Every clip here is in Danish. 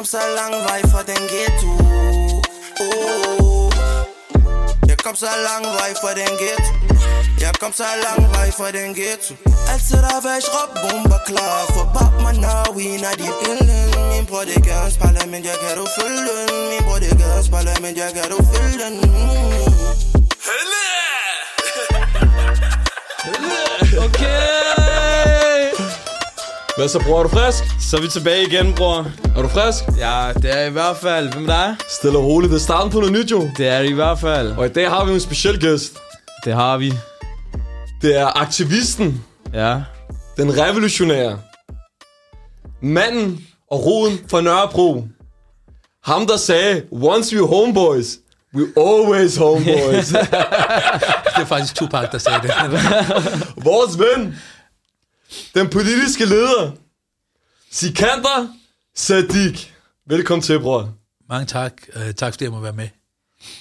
kom så lang vej fra den ghetto oh. Jeg kom så lang vej fra den ghetto Jeg kom så lang vej fra den ghetto Altid der væk råb bomber klar For bab man now we not i billen Min bror det gør en spejler men jeg kan du følge den Min bror det gør en spejler men jeg kan du følge den Okay. Hvad så, bror? Er du frisk? Så er vi tilbage igen, bror. Er du frisk? Ja, det er i hvert fald. Hvem er dig? Stille og roligt. Det er starten på noget nyt, jo. Det er det i hvert fald. Og i dag har vi en speciel gæst. Det har vi. Det er aktivisten. Ja. Den revolutionære. Manden og roden fra Nørrebro. Ham, der sagde, once we homeboys, we always homeboys. Det er faktisk Tupac, der sagde det. Vores ven. Den politiske leder. Sikander Sadik. Velkommen til, bror. Mange tak. Uh, tak fordi jeg må være med.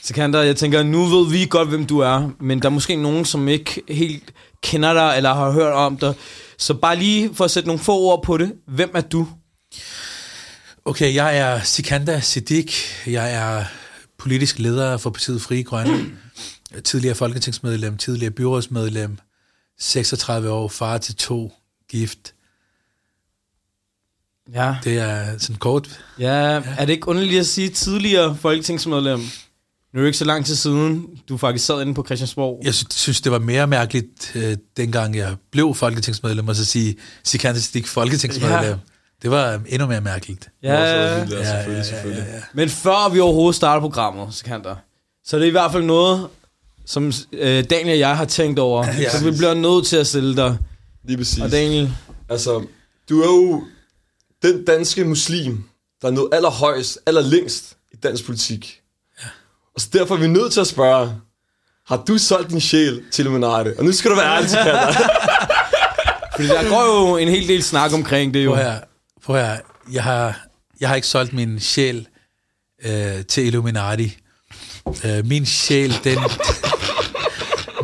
Sikander, jeg tænker, nu ved vi godt, hvem du er, men der er måske nogen, som ikke helt kender dig, eller har hørt om dig. Så bare lige for at sætte nogle få ord på det. Hvem er du? Okay, jeg er Sikanda Siddiq. Jeg er politisk leder for partiet Frie Grønne. tidligere folketingsmedlem, tidligere byrådsmedlem. 36 år, far til to, gift. Ja. Det er sådan kort. ja. Er det ikke underligt at sige tidligere folketingsmedlem? Nu er det ikke så lang tid siden, du faktisk sad inde på Christiansborg. Jeg sy- synes, det var mere mærkeligt, øh, dengang jeg blev folketingsmedlem, og så sige Sikanda Siddiq folketingsmedlem. Ja. Det var endnu mere mærkeligt. Ja, vildt, ja, selvfølgelig, selvfølgelig. ja, ja. men før vi overhovedet starter programmet, Sikander, så er det i hvert fald noget, som øh, Daniel og jeg har tænkt over. Ja. Så vi bliver nødt til at stille dig. Lige præcis. Og Daniel, Altså, du er jo den danske muslim, der er nået allerhøjst, allerlængst i dansk politik. Ja. Og så derfor er vi nødt til at spørge, har du solgt din sjæl til Illuminati? Og nu skal du være ærlig til fordi der går jo en hel del snak omkring det jo. Prøv her, prøv her. Jeg har, jeg har ikke solgt min sjæl øh, til Illuminati. Øh, min sjæl, den...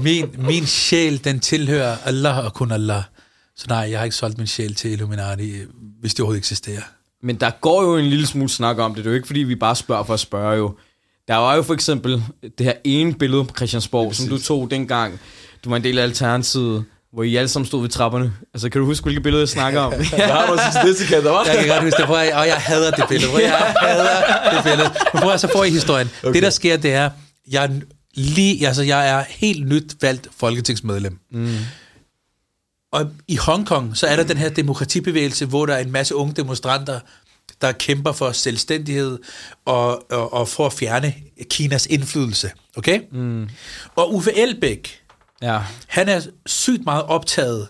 min, min sjæl, den tilhører Allah og kun Allah. Så nej, jeg har ikke solgt min sjæl til Illuminati, hvis det overhovedet eksisterer. Men der går jo en lille smule snak om det. Det er jo ikke, fordi vi bare spørger for at spørge jo. Der var jo for eksempel det her ene billede på Christiansborg, som du tog dengang. Du var en del af Alternativet, hvor I alle sammen stod ved trapperne. Altså, kan du huske, hvilke billeder jeg snakker om? Hvad har til det, til Kander, hva'? Jeg kan godt huske det, prøv at, og jeg hader det billede. Prøv, jeg hader det billede. Men prøv at, så får I historien. Okay. Det, der sker, det er, jeg er lige, altså jeg er helt nyt valgt folketingsmedlem. Mm. Og i Hongkong, så er der den her demokratibevægelse, hvor der er en masse unge demonstranter, der kæmper for selvstændighed og, og, og for at fjerne Kinas indflydelse. Okay? Mm. Og Uffe Elbæk, ja. han er sygt meget optaget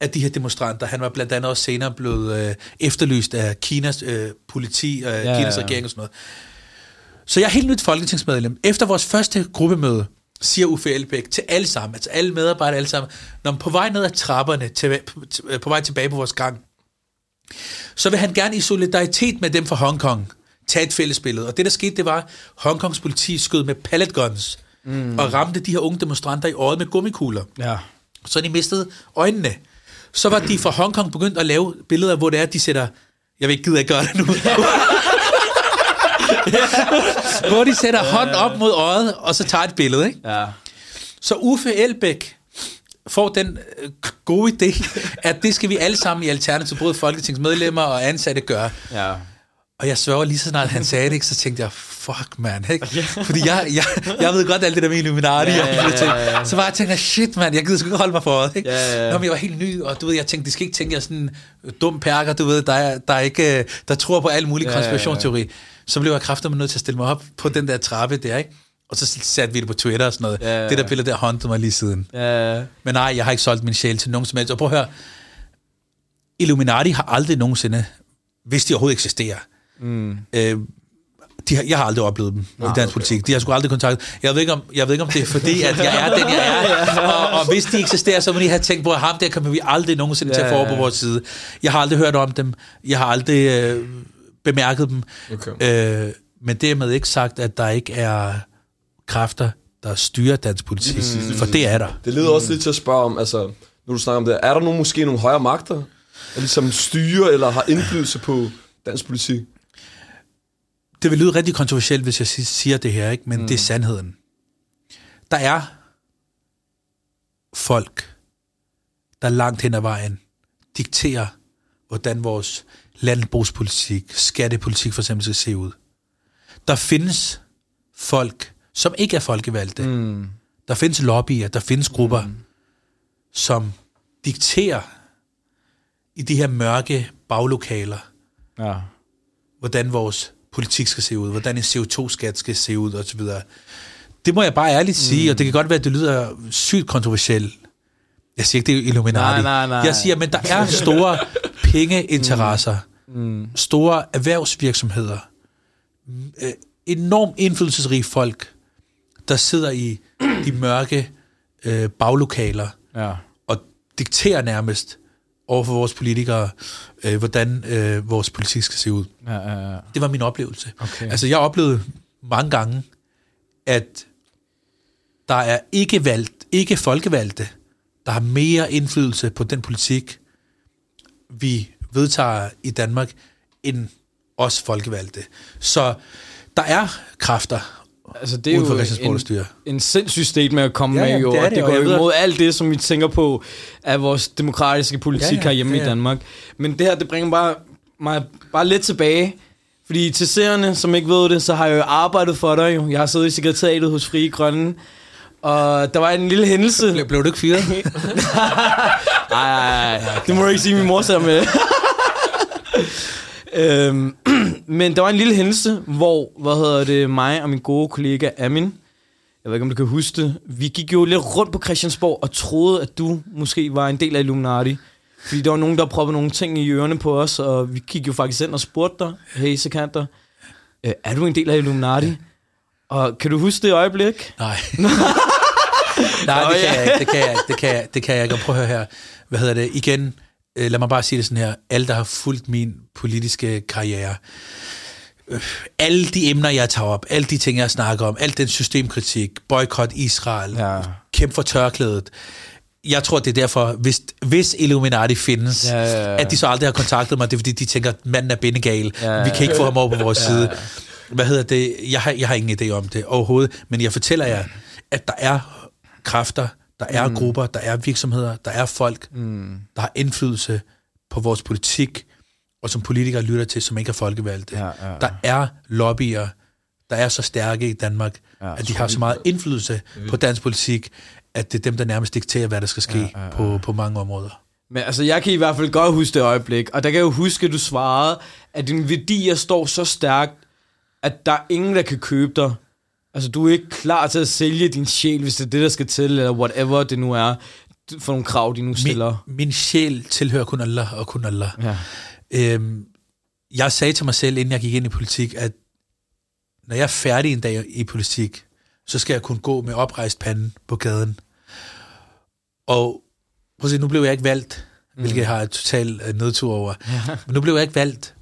af de her demonstranter. Han var blandt andet også senere blevet øh, efterlyst af Kinas øh, politi og Ja, ja, Kinas ja, ja. regering og sådan noget. Så jeg er helt nyt folketingsmedlem. Efter vores første gruppemøde, siger Uffe Elbæk til alle sammen, altså alle medarbejdere alle sammen, når man på vej ned ad trapperne, til, på, vej tilbage på vores gang, så vil han gerne i solidaritet med dem fra Hongkong tage et fælles billede. Og det, der skete, det var, Hongkongs politi skød med pellet guns mm. og ramte de her unge demonstranter i øjet med gummikugler Ja. så de mistede øjnene. Så var de fra Hongkong begyndt at lave billeder, hvor det er, de sætter... Jeg vil ikke gide at gøre det nu. hvor de sætter hånd op mod øjet, og så tager et billede. Ikke? Ja. Så Uffe Elbæk får den øh, gode idé, at det skal vi alle sammen i Alternativ, både folketingsmedlemmer og ansatte gøre. Ja. Og jeg sværger lige så snart han sagde det, ikke, så tænkte jeg, fuck man, ikke? Fordi jeg, jeg, jeg ved godt alt det der med Illuminati der ting. ja, ja. Så var jeg tænkt, shit man, jeg gider sgu ikke holde mig for øjet, ikke? Ja, ja. Nå, men jeg var helt ny, og du ved, jeg tænkte, de skal ikke tænke, jeg er sådan en dum perker, du ved, der, er, der, er ikke, der tror på alle mulige Ja, ja, ja. konspirationsteori. Så blev jeg kraftigt nødt til at stille mig op på den der trappe der, ikke? Og så satte vi det på Twitter og sådan noget. Ja, ja, ja. Det der billede der håndtede mig lige siden. Ja. Men nej, jeg har ikke solgt min sjæl til nogen som helst. Og prøv at høre, Illuminati har aldrig nogensinde, hvis de overhovedet eksisterer, mm. øh, de har, jeg har aldrig oplevet dem i dansk politik. De har sgu aldrig kontakt. Jeg ved, ikke om, jeg ved ikke, om det er fordi, at jeg er den, jeg er. Og, og hvis de eksisterer, så må de have tænkt på, at ham der kommer vi aldrig nogensinde til at få på vores side. Jeg har aldrig hørt om dem. Jeg har aldrig øh, bemærket dem. Okay. Øh, men dermed ikke sagt, at der ikke er kræfter, der styrer dansk politik. Mm. For det er der. Det leder også lidt til at spørge om, altså, når du snakker om det, er der nogle, måske nogle højere magter, der ligesom styrer eller har indflydelse på dansk politik? det vil lyde rigtig kontroversielt, hvis jeg si- siger det her, ikke? men mm. det er sandheden. Der er folk, der langt hen ad vejen dikterer, hvordan vores landbrugspolitik, skattepolitik for eksempel skal se ud. Der findes folk, som ikke er folkevalgte. Mm. Der findes lobbyer, der findes grupper, mm. som dikterer i de her mørke baglokaler, Ja. hvordan vores politik skal se ud, hvordan en CO2-skat skal se ud, osv. Det må jeg bare ærligt sige, mm. og det kan godt være, at det lyder sygt kontroversielt. Jeg siger ikke, det er Illuminati. Nej, nej, nej. Jeg siger, men der er store pengeinteresser, mm. store erhvervsvirksomheder, øh, enormt indflydelsesrige folk, der sidder i de mørke øh, baglokaler Ja. og dikterer nærmest over for vores politikere, øh, hvordan øh, vores politik skal se ud. Ja, ja, ja. Det var min oplevelse. Okay. Altså, jeg oplevede mange gange, at der er ikke valgt, ikke folkevalgte, der har mere indflydelse på den politik, vi vedtager i Danmark, end os folkevalgte. Så der er kræfter Altså, det er uden for jo en, en sindssyg statement at komme Ja, med, ja, jo, det og det, det går jo imod alt det, som vi tænker på af vores demokratiske politik Ja, ja, herhjemme ja, ja. i Danmark. Men det her, det bringer bare, mig bare lidt tilbage, fordi til seerne, som ikke ved det, så har jeg jo arbejdet for dig jo. Jeg har siddet i sekretariatet hos Frie Grønne, og der var en lille hændelse. Blev, blev du ikke fyret? Nej, det må du ikke sige, min mor ser med. øhm, men der var en lille hændelse, hvor, hvad hedder det, mig og min gode kollega Amin, jeg ved ikke, om du kan huske det, vi gik jo lidt rundt på Christiansborg og troede, at du måske var en del af Illuminati. Fordi der var nogen, der proppede nogle ting i ørerne på os, og vi kiggede jo faktisk ind og spurgte dig, hey Sekanter, øh, er du en del af Illuminati? Og kan du huske det øjeblik? Nej. Nej, det kan jeg ikke. Det kan jeg, det kan jeg, det kan jeg ikke. Og prøv at høre her. Hvad hedder det? Igen, øh, lad mig bare sige det sådan her. Alle, der har fulgt min politiske karriere, øh, alle de emner, jeg tager op, alle de ting, jeg snakker om, al den systemkritik, boykot Israel, Ja. kæmpe for tørklædet. Jeg tror, det er derfor, hvis, hvis Illuminati findes, Ja, ja, ja. at de så aldrig har kontaktet mig, det er fordi, de tænker, at manden er bindegal. Ja, ja, Vi kan ikke få ham over på vores side. Hvad hedder det? Jeg har, jeg har ingen idé om det overhovedet, men jeg fortæller jer, at der er kræfter, der er mm. grupper, der er virksomheder, der er folk, mm. der har indflydelse på vores politik, og som politikere lytter til, som ikke er folkevalgte. Ja, ja, ja. Der er lobbyer, der er så stærke i Danmark, Ja, at de har så meget indflydelse på dansk politik, at det er dem, der nærmest dikterer, hvad der skal ske ja, ja, ja. På, på mange områder. Men altså, jeg kan i hvert fald godt huske det øjeblik, og der kan jeg jo huske, at du svarede, at din værdier står så stærkt, at der er ingen, der kan købe dig. Altså, du er ikke klar til at sælge din sjæl, hvis det er det, der skal til, eller whatever det nu er, for nogle krav, de nu Min, stiller. min sjæl tilhører kun Allah og kun Allah. Ja. Øhm, jeg sagde til mig selv, inden jeg gik ind i politik, at når jeg er færdig en dag i politik, så skal jeg kunne gå med oprejst pande på gaden. Og prøv at se, nu blev jeg ikke valgt, mm. hvilket jeg har et total øh, nedtur over. Men nu blev jeg ikke valgt.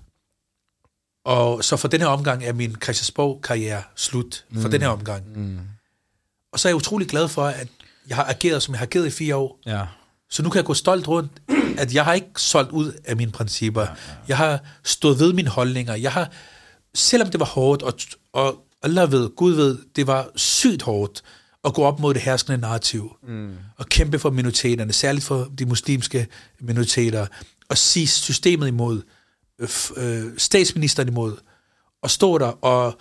Og så for den her omgang er min Christiansborg-karriere slut. For den her omgang. Mm. Og så er jeg utrolig glad for, at jeg har ageret, som jeg har ageret i fire år. Ja. Så nu kan jeg gå stolt rundt, at jeg har ikke solgt ud af mine principper. Ja, ja. Jeg har stået ved mine holdninger. Jeg har, selvom det var hårdt, og, og Allah ved, Gud ved, det var sygt hårdt at gå op mod det herskende narrativ. Mm. Og kæmpe for minoriteterne, særligt for de muslimske minoriteter. Og sige systemet imod, øh, statsministeren imod. Og stå der, og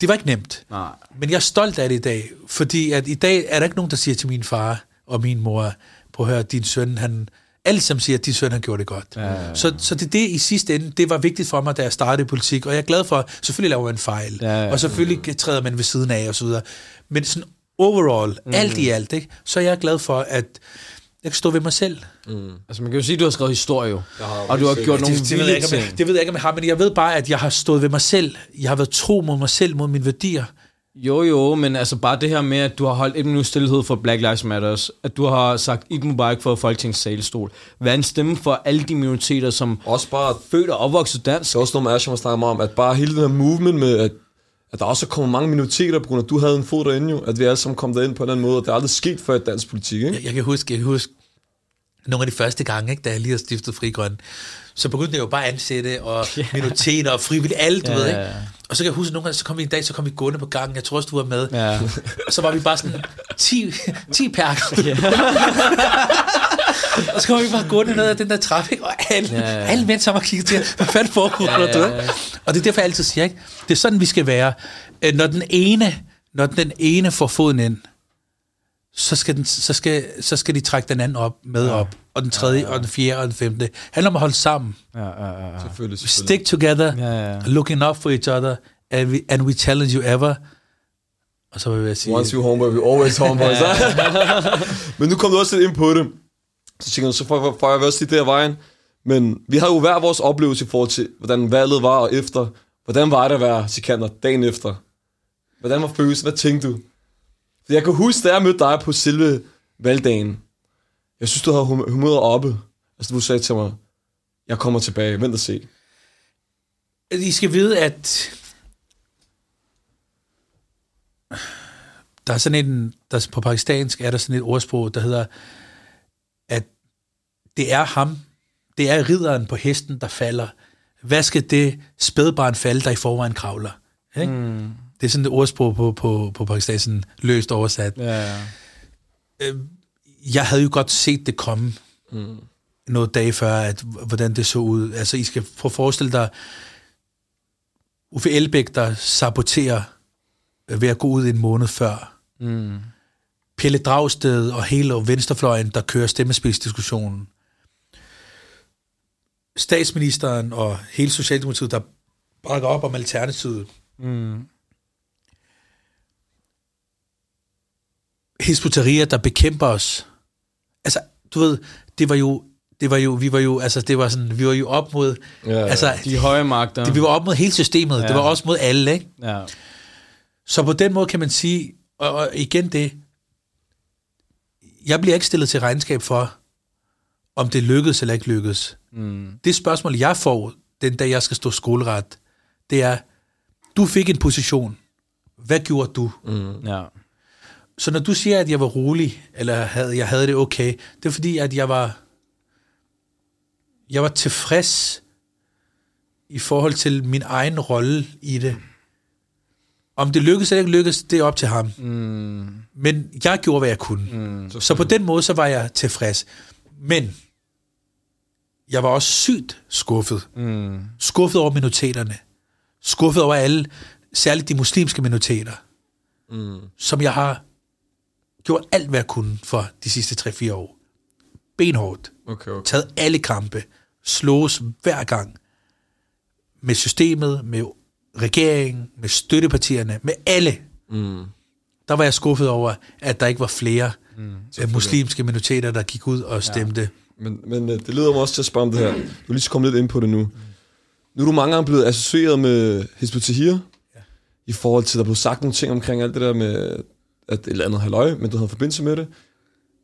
det var ikke nemt. Nej. Men jeg er stolt af det i dag, fordi at i dag er der ikke nogen, der siger til min far og min mor, på at høre, din søn, han, alle som siger, at din søn, han gjorde det godt. Ja, ja, ja. Så, så det det i sidste ende, det var vigtigt for mig, da jeg startede i politik, og jeg er glad for, selvfølgelig laver man fejl, Ja, ja. og selvfølgelig træder man ved siden af, og så videre. Men sådan overall, mm. alt i alt, ikke, så er jeg glad for, at jeg kan stå ved mig selv. Altså, man kan jo sige, at du har skrevet historie jo. Har Og du har gjort nogle det, det, ved jeg ikke, om det ved jeg ikke, om jeg har, men jeg ved bare, at jeg har stået ved mig selv. Jeg har været tro mod mig selv, mod mine værdier. Jo, jo, men altså bare det her med, at du har holdt et minut stillhed for Black Lives Matters, at du har sagt Eid Mubarak for Folketingets salestol. Hvad en stemme for alle de minoriteter, som Også bare, født og opvokset dansk. det er også noget med Asham meget om, at bare hele den her movement med, at, at der også er kommet mange minoriteter, på grund af, at du havde en fod derinde jo, at vi alle sammen kom derind på en anden måde, og det er aldrig sket før i dansk politik, ikke? Jeg, jeg kan huske, jeg kan huske nogle af de første gange, ikke, da jeg lige har stiftet Frigrøn, så begyndte jeg jo bare at ansætte og minoriteter og frivillige, alle, du Ja, ved, ikke? Og så kan jeg huske, at nogle gange, så kom vi en dag, så kom vi gående på gangen. Jeg tror også, du var med. Ja. Og så var vi bare sådan 10, 10 perker. og så kom vi bare gående ned ad den der trafik, og alle, ja. alle mænd sammen og kiggede til, hvad fanden foregår Ja, der, ja. Og det er derfor, jeg altid siger, ikke? det er sådan, vi skal være. Øh, Når den ene, når den ene får foden ind, så skal, den, så skal, så skal de trække den anden op, med ja. op. Og den tredje, ja, ja. og den fjerde, og den femte. Det handler om at holde sammen. Ja, ja, ja. Selvfølgelig, selvfølgelig. Stick together, Ja, ja. looking up for each other, and we, and we challenge you ever. Og så vil jeg sige... Once you homeboy, we always homeboys. Men nu kom du også lidt ind på det. Så tænker jeg, så får, jeg også lige af vejen. Men vi har jo hver vores oplevelse i forhold til, hvordan valget var og efter. Hvordan var det at være sikander dagen efter? Hvordan var følelsen? Hvad tænkte du? Jeg kan huske, da jeg mødte dig på selve valgdagen. Jeg synes, du havde hum- humøret oppe. Altså, du sagde til mig, jeg kommer tilbage, vent og se. I skal vide, at der er sådan en, der på pakistansk er der sådan et ordsprog, der hedder, at det er ham, det er ridderen på hesten, der falder. Hvad skal det spædbarn falde, der i forvejen kravler? Ikke? Mm. Det er sådan et ordsprog på, på, på pakistansk, sådan løst oversat. Ja, ja. jeg havde jo godt set det komme mm. noget dage før, at hvordan det så ud. Altså, I skal prøve at forestille dig, Uffe Elbæk, der saboterer øh, ved at gå ud en måned før. Mm. Pelle Dragsted og hele venstrefløjen, der kører stemmespidsdiskussionen. Statsministeren og hele Socialdemokratiet, der bakker op om Alternativet. Mm. Hizbut-Tahrir, der bekæmper os. Altså, du ved, det var jo, det var jo, vi var jo, altså, det var sådan, vi var jo op mod, Ja, altså, De høje magter. det, vi var op mod hele systemet, ja. det var også mod alle, ikke? Ja. Så på den måde kan man sige, og, og igen det, jeg bliver ikke stillet til regnskab for, om det lykkedes eller ikke lykkedes. Mm. Det spørgsmål, jeg får, den dag jeg skal stå skoleret, det er, du fik en position. Hvad gjorde du? Ja. Så når du siger, at jeg var rolig, eller havde, jeg havde det okay, det er fordi, at jeg var, jeg var tilfreds i forhold til min egen rolle i det. Om det lykkedes eller ikke lykkedes, det er op til ham. Mm. Men jeg gjorde, hvad jeg kunne. Mm. Så på den måde, så var jeg tilfreds. Men jeg var også sygt skuffet. Mm. Skuffet over minoriteterne. Skuffet over alle, særligt de muslimske minoriteter. Mm. Som jeg har gjort alt, hvad jeg kunne for de sidste 3-4 år. Benhårdt. Okay, okay. Taget alle kampe. Slås hver gang. Med systemet, med regeringen, med støttepartierne, med alle. Mm. Der var jeg skuffet over, at der ikke var flere mm. muslimske minoriteter, der gik ud og stemte. Ja. Men, men øh, det leder mig også til at spørge om det her. Du er lige så kommet lidt ind på det nu. Nu er du mange gange blevet associeret med Hizbut Tahrir, ja. i forhold til, at der blev sagt nogle ting omkring alt det der med, at et eller andet halvøje, men du havde forbindelse med det.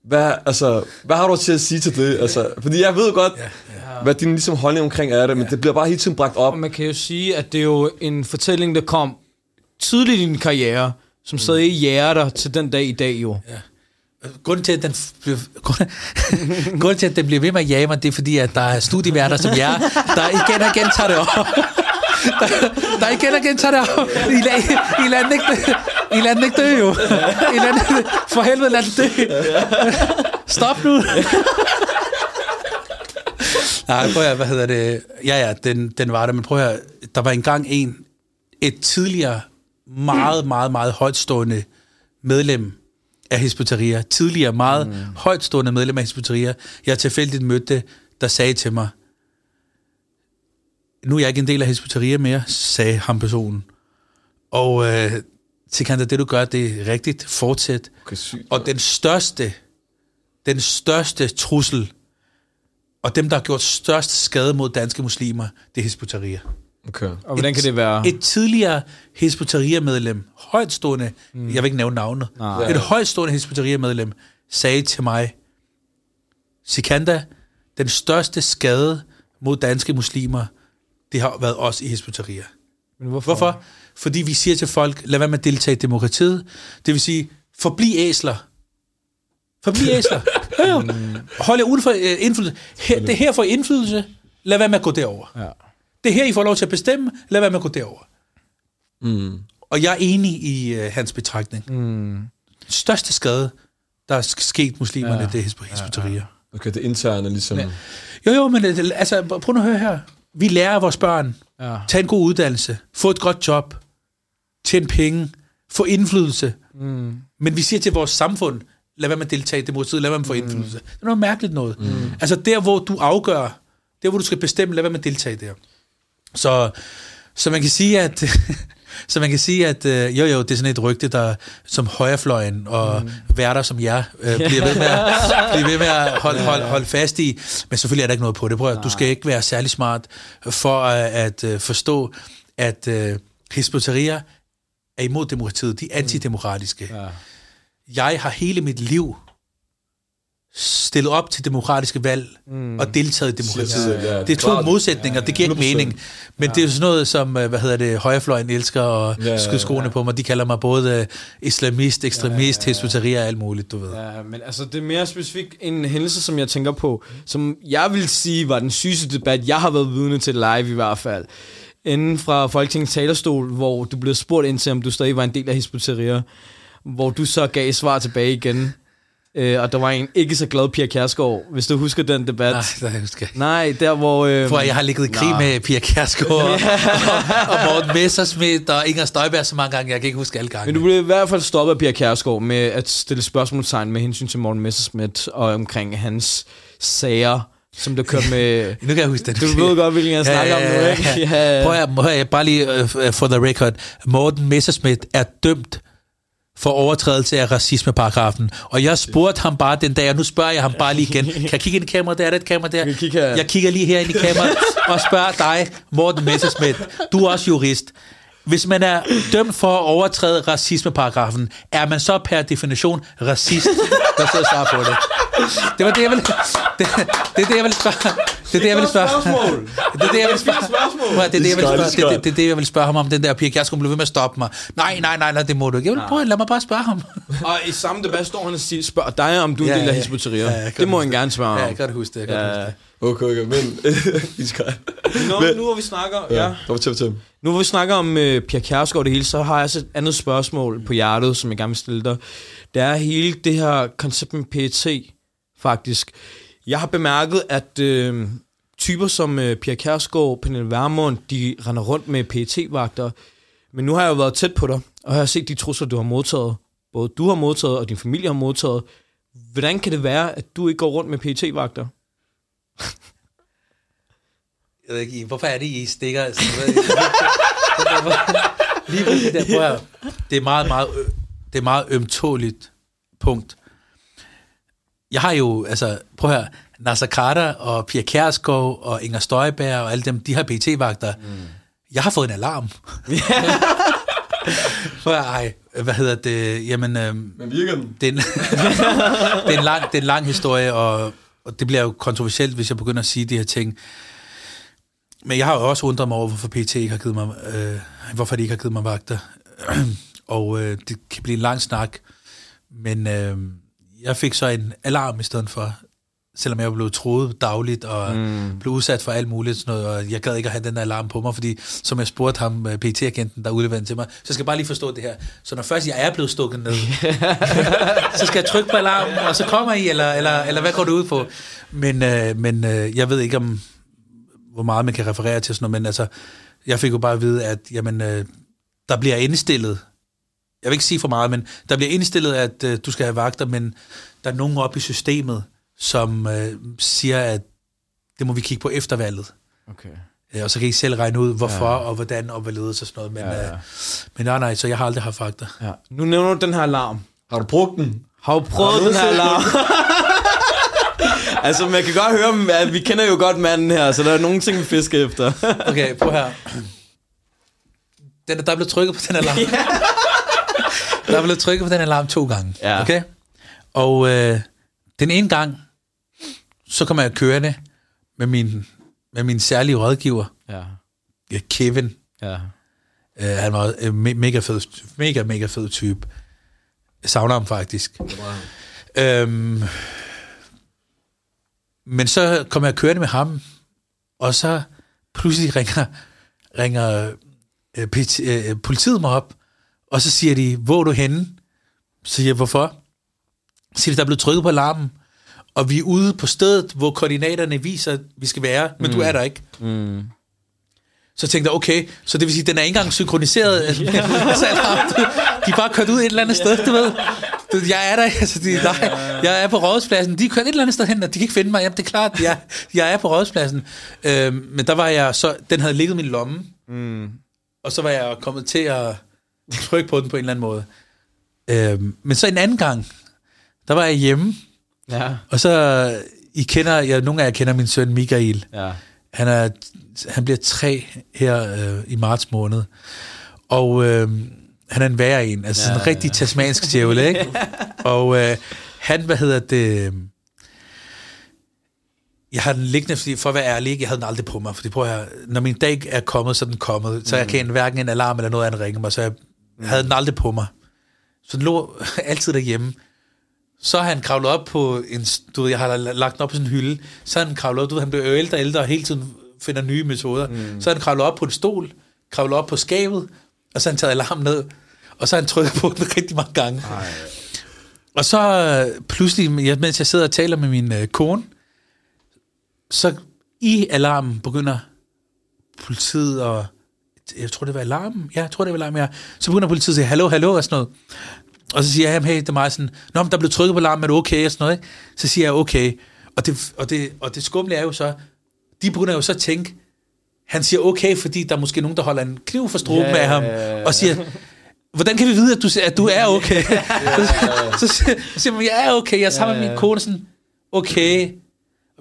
Hvad, altså, hvad har du til at sige til det? Altså, fordi jeg ved godt, ja, ja. hvad din ligesom, holdning omkring er det, men det bliver bare hele tiden bragt op. Og man kan jo sige, at det er jo en fortælling, der kom tidligt i din karriere, som stadig jæger dig til den dag i dag jo. Ja. Grunden til, at den, bliver- grund- grunden til, at den bliver ved med at jage mig, det er fordi, at der er studieværter som jer, der igen og igen tager det op. Der, der igen og igen tager det op. I, la- I lader den ikke dø. I lader den ikke dø, jo. I lader den, for helvede, lad den dø. Stop nu. Nej, prøv at hvad hedder det? Ja, ja, den, den var der, men prøv at der var engang en, et tidligere meget, meget, meget højtstående medlem af Hizbut Tahrir, tidligere meget mm. højtstående medlem af Hizbut Tahrir, jeg tilfældigt mødte, der sagde til mig, nu er jeg ikke en del af Tahrir mere, sagde ham personen. Og øh, Sikander, det du gør, det er rigtigt. Fortsæt. Okay, sygt. Og den største, den største trussel, og dem, der har gjort størst skade mod danske muslimer, det er Hizbut Tahrir. Okay. Og hvordan kan det være? Et tidligere Hizbut Tahrir-medlem, højtstående, mm. jeg vil ikke nævne navnet, Nej. et højtstående Hizbut Tahrir-medlem, sagde til mig, Sikanda, den største skade mod danske muslimer, det har været os i Tahrir. Men hvorfor? Hvorfor? Fordi vi siger til folk, lad være med at deltage i demokratiet. Det vil sige, forbliv æsler. Forbliv æsler. Jo. Hold jer uden for øh, indflydelse. Her, det er her for indflydelse. Lad være med at gå derover. Ja. Det er her, I får lov til at bestemme. Lad være med at gå derover. Mm. Og jeg er enig i uh, hans betragtning. Mm. Største skade, der er sk- sket muslimerne, ja. det er Hizb- ja, ja. Okay, det interne ligesom... Ja. Jo, jo, men øh, altså, prøv nu at høre her. Vi lærer vores børn. Ja. Tag en god uddannelse. Få et godt job. Tjene penge. Få indflydelse. Mm. Men vi siger til vores samfund, lad være med at deltage i demokratiet, lad være med at få indflydelse. Det er noget mærkeligt noget. Mm. Altså der, hvor du afgør, der, hvor du skal bestemme, lad være med at deltage der. Så, så man kan sige, at... Så man kan sige, at øh, jo jo, det er sådan et rygte, der som højrefløjen og mm. værter som jer øh, bliver, ved med at, bliver ved med at holde, holde, holde fast i. Men selvfølgelig er der ikke noget på det. Prøv, du skal ikke være særlig smart for at, at øh, forstå, at øh, Hizb ut-Tahrir er imod demokratiet. De er antidemokratiske. Ja. Jeg har hele mit liv stillet op til demokratiske valg mm. og deltaget i demokratiet. Ja, ja, ja. Det er to modsætninger, det giver ikke 100%. mening. Men det er jo sådan noget, som, øh, hvad hedder det, højrefløjen elsker og Ja, ja, skyde skoene på mig. De kalder mig både øh, islamist, ekstremist, ja, ja, ja. og alt muligt, du ved. Ja, men altså, det er mere specifikt en hændelse, som jeg tænker på, som jeg vil sige var den sygeste debat, jeg har været vidne til live i hvert fald. Inden fra Folketingets talerstol, hvor du blev spurgt ind til, om du stadig var en del af Hizb hvor du så gav svar tilbage igen. Øh, og der var en ikke så glad Pia Kærsgaard, hvis du husker den debat. Nej, jeg husker jeg. Nej, der hvor... Øh, For jeg har ligget i krig Nå. med Pia Kjærsgaard og, og Morten Messersmith og Inger Støjberg så mange gange, jeg kan ikke huske alle gange. Men du blev i hvert fald stoppet af Pia Kærsgaard med at stille spørgsmålstegn med hensyn til Morten Messerschmidt og omkring hans sager, som der kørte med... Nu kan jeg huske det. Du ved godt, hvilken jeg snakker om nu, ikke? Ja. Prøv at, prøv at, bare lige uh, for the record. Morten Messerschmidt er dømt for overtrædelse af racismeparagrafen. Og jeg spurgte ham bare den dag, og nu spørger jeg ham bare lige igen. Kan jeg kigge ind i kameraet? Der er der et kamera der. Jeg kigger lige her ind i kameraet og spørger dig, Morten Messerschmidt. Du er også jurist. Hvis man er dømt for at overtræde racismeparagrafen, er man så per definition racist? Skal jeg svare på det? Det var det, jeg ville... Det, det er det, jeg ville spørge. Det er det, jeg ville spørge. spørgsmål. Det er det, jeg vil spørge. Det er det, jeg vil spørge. Det, det, det, er det, jeg vil spørge ham om. Den der Pia Kjærsgaard blev ved med at stoppe mig. Nej, nej, nej, nej, det må du ikke. Jeg vil prøve, lad mig bare spørge ham. Og i samme debat står han og siger, spørger dig, om du er Ja, en del af ja. Ja, det må han gerne svare Ja, om. jeg kan godt huske det. Jeg kan godt huske Ja. det. Okay, okay, men... vi skal... Nå, Men- nu hvor vi snakker, Ja, ja. var til til. Nu hvor vi snakker om uh, Pia Kjærsgaard og det hele, så har jeg også et andet spørgsmål på hjertet, som jeg gerne vil stille dig. Det er hele det her koncept med PET, faktisk. Jeg har bemærket, at øh, typer som øh, Pia Kjærsgaard, Pernille Vermund, de render rundt med PET-vagter. Men nu har jeg jo været tæt på dig, og jeg har set de trusler, du har modtaget. Både du har modtaget, og din familie har modtaget. Hvordan kan det være, at du ikke går rundt med PET-vagter? Jeg ved ikke, hvorfor er det, I stikker? noget? Lige præcis der, prøv at, det er meget, meget, det er meget ømtåligt punkt. Jeg har jo, altså, prøv at høre, Nasser Carter og Pia Kjærsgaard og Inger Støjberg og alle dem, de har PT-vagter. Mm. Jeg har fået en alarm. prøv at, høre, ej, hvad hedder det? Jamen, øhm, Men virker den? det er en, det er en, lang, det er en lang historie, og, og det bliver jo kontroversielt, hvis jeg begynder at sige de her ting. Men jeg har jo også undret mig over, hvorfor PT ikke har givet mig, øh, hvorfor de ikke har givet mig vagter. og øh, det kan blive en lang snak. Men øh, jeg fik så en alarm i stedet for, selvom jeg blev troet dagligt og mm. blev udsat for alt muligt. Sådan noget, og jeg gad ikke at have den der alarm på mig, fordi som jeg spurgte ham, øh, PT-agenten, der udleverede til mig, så jeg skal bare lige forstå det her. Så når først jeg er blevet stukket ned, så skal jeg trykke på alarmen, og så kommer I, eller, eller, eller hvad går det ud på? Men, øh, men øh, jeg ved ikke, om hvor meget man kan referere til sådan noget, men altså, jeg fik jo bare at vide, at jamen, øh, der bliver indstillet, jeg vil ikke sige for meget, men der bliver indstillet, at øh, du skal have vagter, men der er nogen oppe i systemet, som øh, siger, at det må vi kigge på efter valget. Okay. Øh, og så kan I selv regne ud, hvorfor ja. og hvordan og hvorledes og sådan noget. Men, Ja, ja, ja. Øh, men nej, nej, så jeg har aldrig haft vagter. Ja. Nu nævner du den her alarm. Har du brugt den? Har du prøvet den her alarm? altså, man kan godt høre, at vi kender jo godt manden her, så der er nogle ting, vi fisker efter. Okay, prøv her. Den, der er blevet trykket på den alarm. der er blevet trykket på den alarm to gange. Ja. Okay? Og øh, den ene gang, så kommer jeg kørende med min, med min særlige rådgiver, ja. Kevin. Ja. Uh, han var uh, me- mega fed, mega, mega fed type. Jeg savner ham faktisk. Øhm, men så kommer jeg kørende med ham, og så pludselig ringer, ringer øh, PT, øh, politiet mig op, og så siger de, hvor er du henne? Så siger jeg, hvorfor? Så siger de, der er blevet trykket på alarmen, og vi er ude på stedet, hvor koordinaterne viser, at vi skal være, men mm. du er der ikke. Mm. Så tænkte jeg, okay, så det vil sige, den er ikke engang synkroniseret. altså, de er bare kørt ud et eller andet sted, du ved. Du, jeg er der, altså, de, nej, jeg er på rådspladsen. De er kørt et eller andet sted hen, og de kan ikke finde mig. Jamen, det er klart, jeg, jeg er på rådspladsen. Øhm, men der var jeg så, den havde ligget i min lomme, Mm. og så var jeg kommet til at trykke på den på en eller anden måde. Øhm, men så en anden gang, der var jeg hjemme, Ja. og så, I kender, jeg, nogle af jer kender min søn Michael. Ja. Han, er, han bliver tre her øh, i marts måned. Og øh, han er en værre en. Altså sådan en Ja, rigtig tasmansk djævel, ikke? Og øh, han, hvad hedder det... Jeg har den liggende, fordi for at være ærlig, jeg havde den aldrig på mig. Fordi prøv høre, når min dag er kommet, så er den kommet. Så jeg kan hverken en alarm eller noget andet ringe mig, så jeg havde den aldrig på mig. Så den lå altid derhjemme. Så har han kravlet op på en, du ved, jeg har lagt den op på sådan en hylde, så har han kravlet op, du ved, han bliver ældre og ældre, og hele tiden finder nye metoder. Mm. Så har han kravlet op på en stol, kravlet op på skabet, og så har han taget alarmen ned, og så har han trykket på den rigtig mange gange. Ej. Og så øh, pludselig, mens jeg sidder og taler med min øh, kone, så i alarmen begynder politiet og jeg tror, det var alarmen. Ja, jeg tror, det var alarmen, ja. Så begynder politiet at sige, hallo, hallo, og sådan noget. Og så siger jeg, hey, det er mig sådan, Nå, men der blev trykket på alarmen, er du okay, og sådan noget, ikke? Så siger jeg, okay. Og det, og det, og det skumle er jo så, de begynder jo så at tænke, han siger okay, fordi der er måske nogen, der holder en kniv for struben Ja, af ham, og siger, hvordan kan vi vide, at du, at du er okay? så, så, siger- så siger man, jeg er okay, jeg er sammen med min kone, sådan, okay.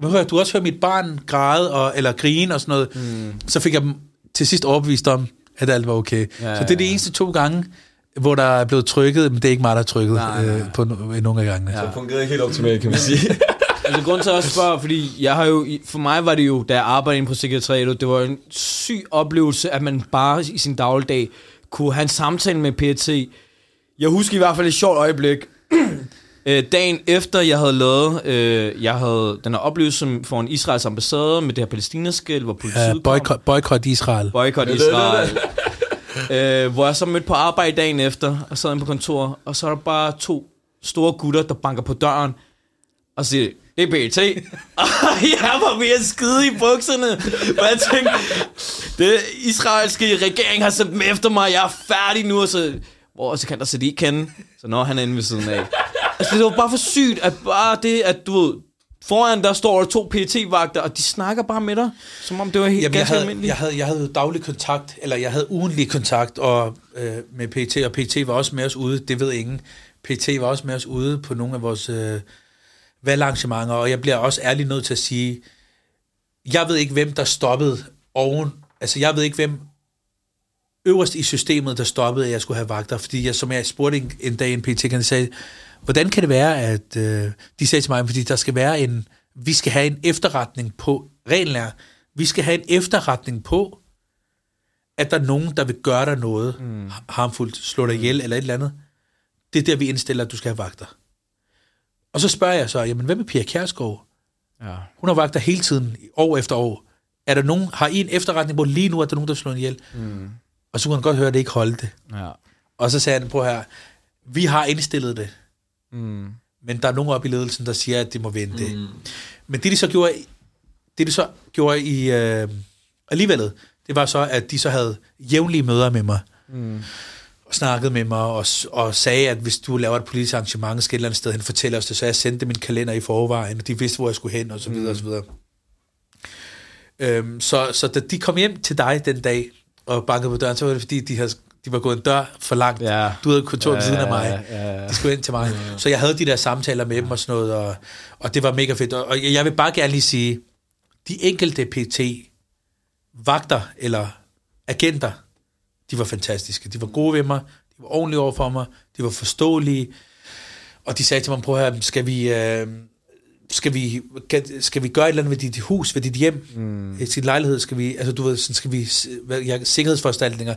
Men hør, du også hørt mit barn græde, og, eller grine og sådan noget. Mm. Så fik jeg dem til sidst overbevist om, at alt var okay. Ja, så det er de ja. eneste to gange, hvor der er blevet trykket, men det er ikke mig, der har trykket Nej, nej. Øh, på no- nogle af gangene. Ja. Det fungerede ikke helt optimalt, kan man sige. Altså, grund til at også spørger, fordi jeg har jo, for mig var det jo, da jeg arbejdede inde på sekretariatet, det var en syg oplevelse, at man bare i sin dagligdag kunne have en samtale med PET. Jeg husker i hvert fald et sjovt øjeblik. Øh, Dagen efter jeg havde lavet, øh, jeg havde den her oplevelse for en Israels ambassade med det her palæstinaskæld, hvor politiet Ja, kom. boykot, boykot Israel. Boykot Israel øh, hvor jeg så mødte på arbejde dagen efter, og sad inde på kontor, og så er der bare to store gutter, der banker på døren, og siger, det er BT. og jeg var ved at skide i bukserne, og jeg tænkte, det israelske regering har sendt dem efter mig, jeg er færdig nu, og så, hvor så kan der så de ikke kende, så når han er inde ved siden af. Altså, det var bare for sygt, at bare det, at du ved, foran der står der to PT-vagter, og de snakker bare med dig, som om det var helt Jamen, jeg, ganske havde, almindeligt. jeg, havde, jeg havde daglig kontakt, eller jeg havde ugenlig kontakt og, øh, med PT, og PT var også med os ude, det ved ingen. PT var også med os ude på nogle af vores øh, valgarrangementer, og jeg bliver også ærlig nødt til at sige, jeg ved ikke, hvem der stoppede oven, altså jeg ved ikke, hvem øverst i systemet, der stoppede, at jeg skulle have vagter, fordi jeg, som jeg spurgte en, en dag en PT, kan sagde, hvordan kan det være, at øh, de sagde til mig, fordi der skal være en, vi skal have en efterretning på, reglen er, vi skal have en efterretning på, at der er nogen, der vil gøre dig noget mm. harmfuldt, slå dig ihjel eller et eller andet. Det er der, vi indstiller, at du skal have vagter. Og så spørger jeg så, jamen hvad med Pia Kjærsgaard? Ja. Hun har vagter hele tiden, år efter år. Er der nogen, har I en efterretning på lige nu, at der er nogen, der slår ihjel? Mm. Og så kunne han godt høre, at det ikke holdt det. Ja. Og så sagde han, på her, vi har indstillet det, Mm. men der er nogen oppe i ledelsen, der siger, at det må vente. Mm. Men det, de så gjorde, det, de så gjorde i øh, alligevel, det var så, at de så havde jævnlige møder med mig, Mm. og snakkede med mig, og, og sagde, at hvis du laver et politisk arrangement, skal et eller andet sted hen, fortælle os det, så jeg sendte min kalender i forvejen, og de vidste, hvor jeg skulle hen, og så videre, og så videre. Øhm, så, så da de kom hjem til dig den dag, og bankede på døren, så var det fordi, de, havde, de var gået en dør for langt. Ja. Du havde kontor ved siden af mig. Ja, ja, ja. De skulle ind til mig. Så jeg havde de der samtaler med dem og sådan noget, og, og det var mega fedt. Og, og jeg vil bare gerne lige sige, de enkelte PT, vagter eller agenter, de var fantastiske. De var gode ved mig, de var ordentlige over for mig, de var forståelige, og de sagde til mig, prøv høre, skal vi, øh, skal vi, skal vi gøre et eller andet ved dit hus, ved dit hjem, mm. sin lejlighed, skal vi, altså du ved, sådan skal vi, ja, sikkerhedsforanstaltninger,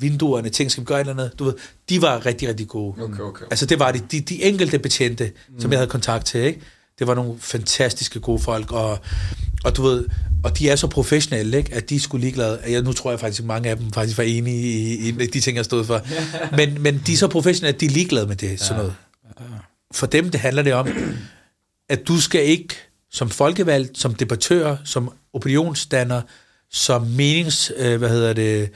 vinduerne, ting, skal vi gøre et eller andet, du ved, de var rigtig, rigtig gode. Okay, okay. Altså det var de, de, de enkelte betjente, mm. som jeg havde kontakt til, ikke? Det var nogle fantastiske gode folk, og, og du ved, og de er så professionelle, ikke, at de skulle ligeglade. Jeg, nu tror jeg faktisk, at mange af dem faktisk var enige i, i, i de ting, jeg stod for. Men, men de er så professionelle, at de er ligeglade med det, sådan noget. For dem, det handler det om, at du skal ikke som folkevalgt, som debattør, som opinionsdanner, som menings, øh, hvad hedder det,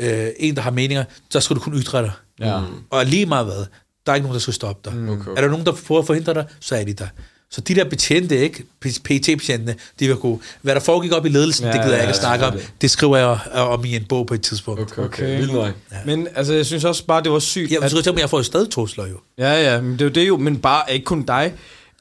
øh, en, der har meninger, så skal du kun ytre dig. Ja. Og lige meget hvad, der er ikke nogen, der skal stoppe dig. Okay. Er der nogen, der prøver at forhindre dig, så er de der. Så de der betjente, ikke? PT-betjentene, de var gode. Hvad der foregik op i ledelsen, ja, Ja, det gider jeg ja, ikke at snakke om. Det skriver jeg om i en bog på et tidspunkt. Okay, okay. Okay. Vildt nok. Men altså, jeg synes også bare, det var sygt. Jeg at- tror at jeg får jo stadig trusler jo. Ja, ja, men det er jo det jo, men bare ikke kun dig.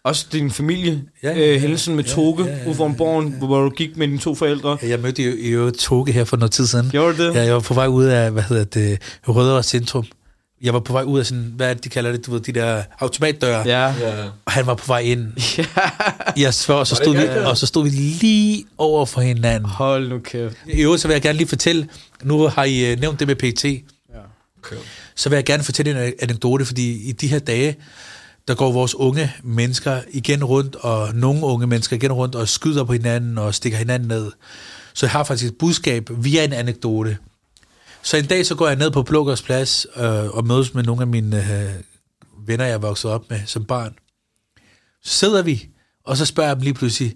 Også din familie. Ja, Ja, ja, ja. øh, hændelsen med Ja, Toge ja, ja, ude foran borgen, hvor du gik med dine to forældre. Jeg mødte jo i øvrigt Toge her for noget tid siden. Gjorde det? Ja, jeg var på vej ud af, hvad hedder det, Rødovre Centrum. Jeg var på vej ud af sådan, hvad det, de kalder det, du ved, de der automatdøre. Ja. Ja. Og han var på vej ind. Jeg svær, og så stod, vi, og så stod vi lige over for hinanden. Hold nu kæft. I øvrigt, så vil jeg gerne lige fortælle, nu har I øh, nævnt det med PT, Okay. så vil jeg gerne fortælle en anekdote, fordi i de her dage, der går vores unge mennesker igen rundt, og nogle unge mennesker igen rundt og skyder på hinanden og stikker hinanden ned. Så jeg har faktisk et budskab via en anekdote. Så en dag så går jeg ned på Blågårds Plads øh, og mødes med nogle af mine øh, venner, jeg er vokset op med som barn. Så sidder vi, og så spørger jeg dem lige pludselig,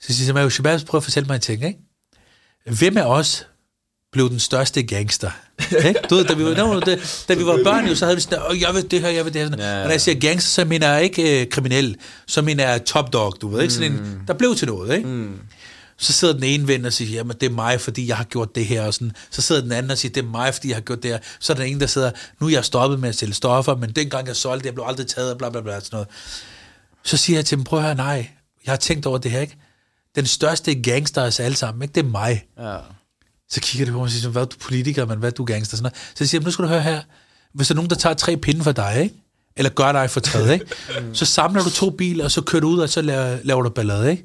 så siger jeg, Shabazz, prøv at fortælle mig en ting, ikke? Hvem af os blev den største gangster? ikke? Du ved, da vi var, no, da, da vi var børn, jo, så havde vi sådan, oh, jeg vil det her, jeg vil det her. Sådan. Ja. Og når jeg siger gangster, så mener jeg ikke øh, kriminel, så mener jeg top dog, du ved, ikke? Sådan en, der blev til noget, ikke? Mm. Så sidder den ene ven og siger, jamen det er mig, fordi jeg har gjort det her, og sådan. Så sidder den anden og siger, det er mig, fordi jeg har gjort det her. Så er der en, der sidder, nu er jeg stoppet med at sælge stoffer, men dengang jeg solgte det, jeg blev aldrig taget, og bla bla bla, sådan noget. Så siger jeg til dem, prøv at høre, nej, jeg har tænkt over det her, ikke? Den største gangster af os alle sammen, ikke? Det er mig. Ja. Så kigger de på mig og siger, hvad er du politiker, men hvad er du gangster? Sådan noget. Så siger jeg, nu skal du høre her. Hvis der er nogen, der tager tre pinde for dig, ikke? eller gør dig for træet, ikke? så samler du to biler, og så kører du ud, og så laver, laver du ballade. Ikke?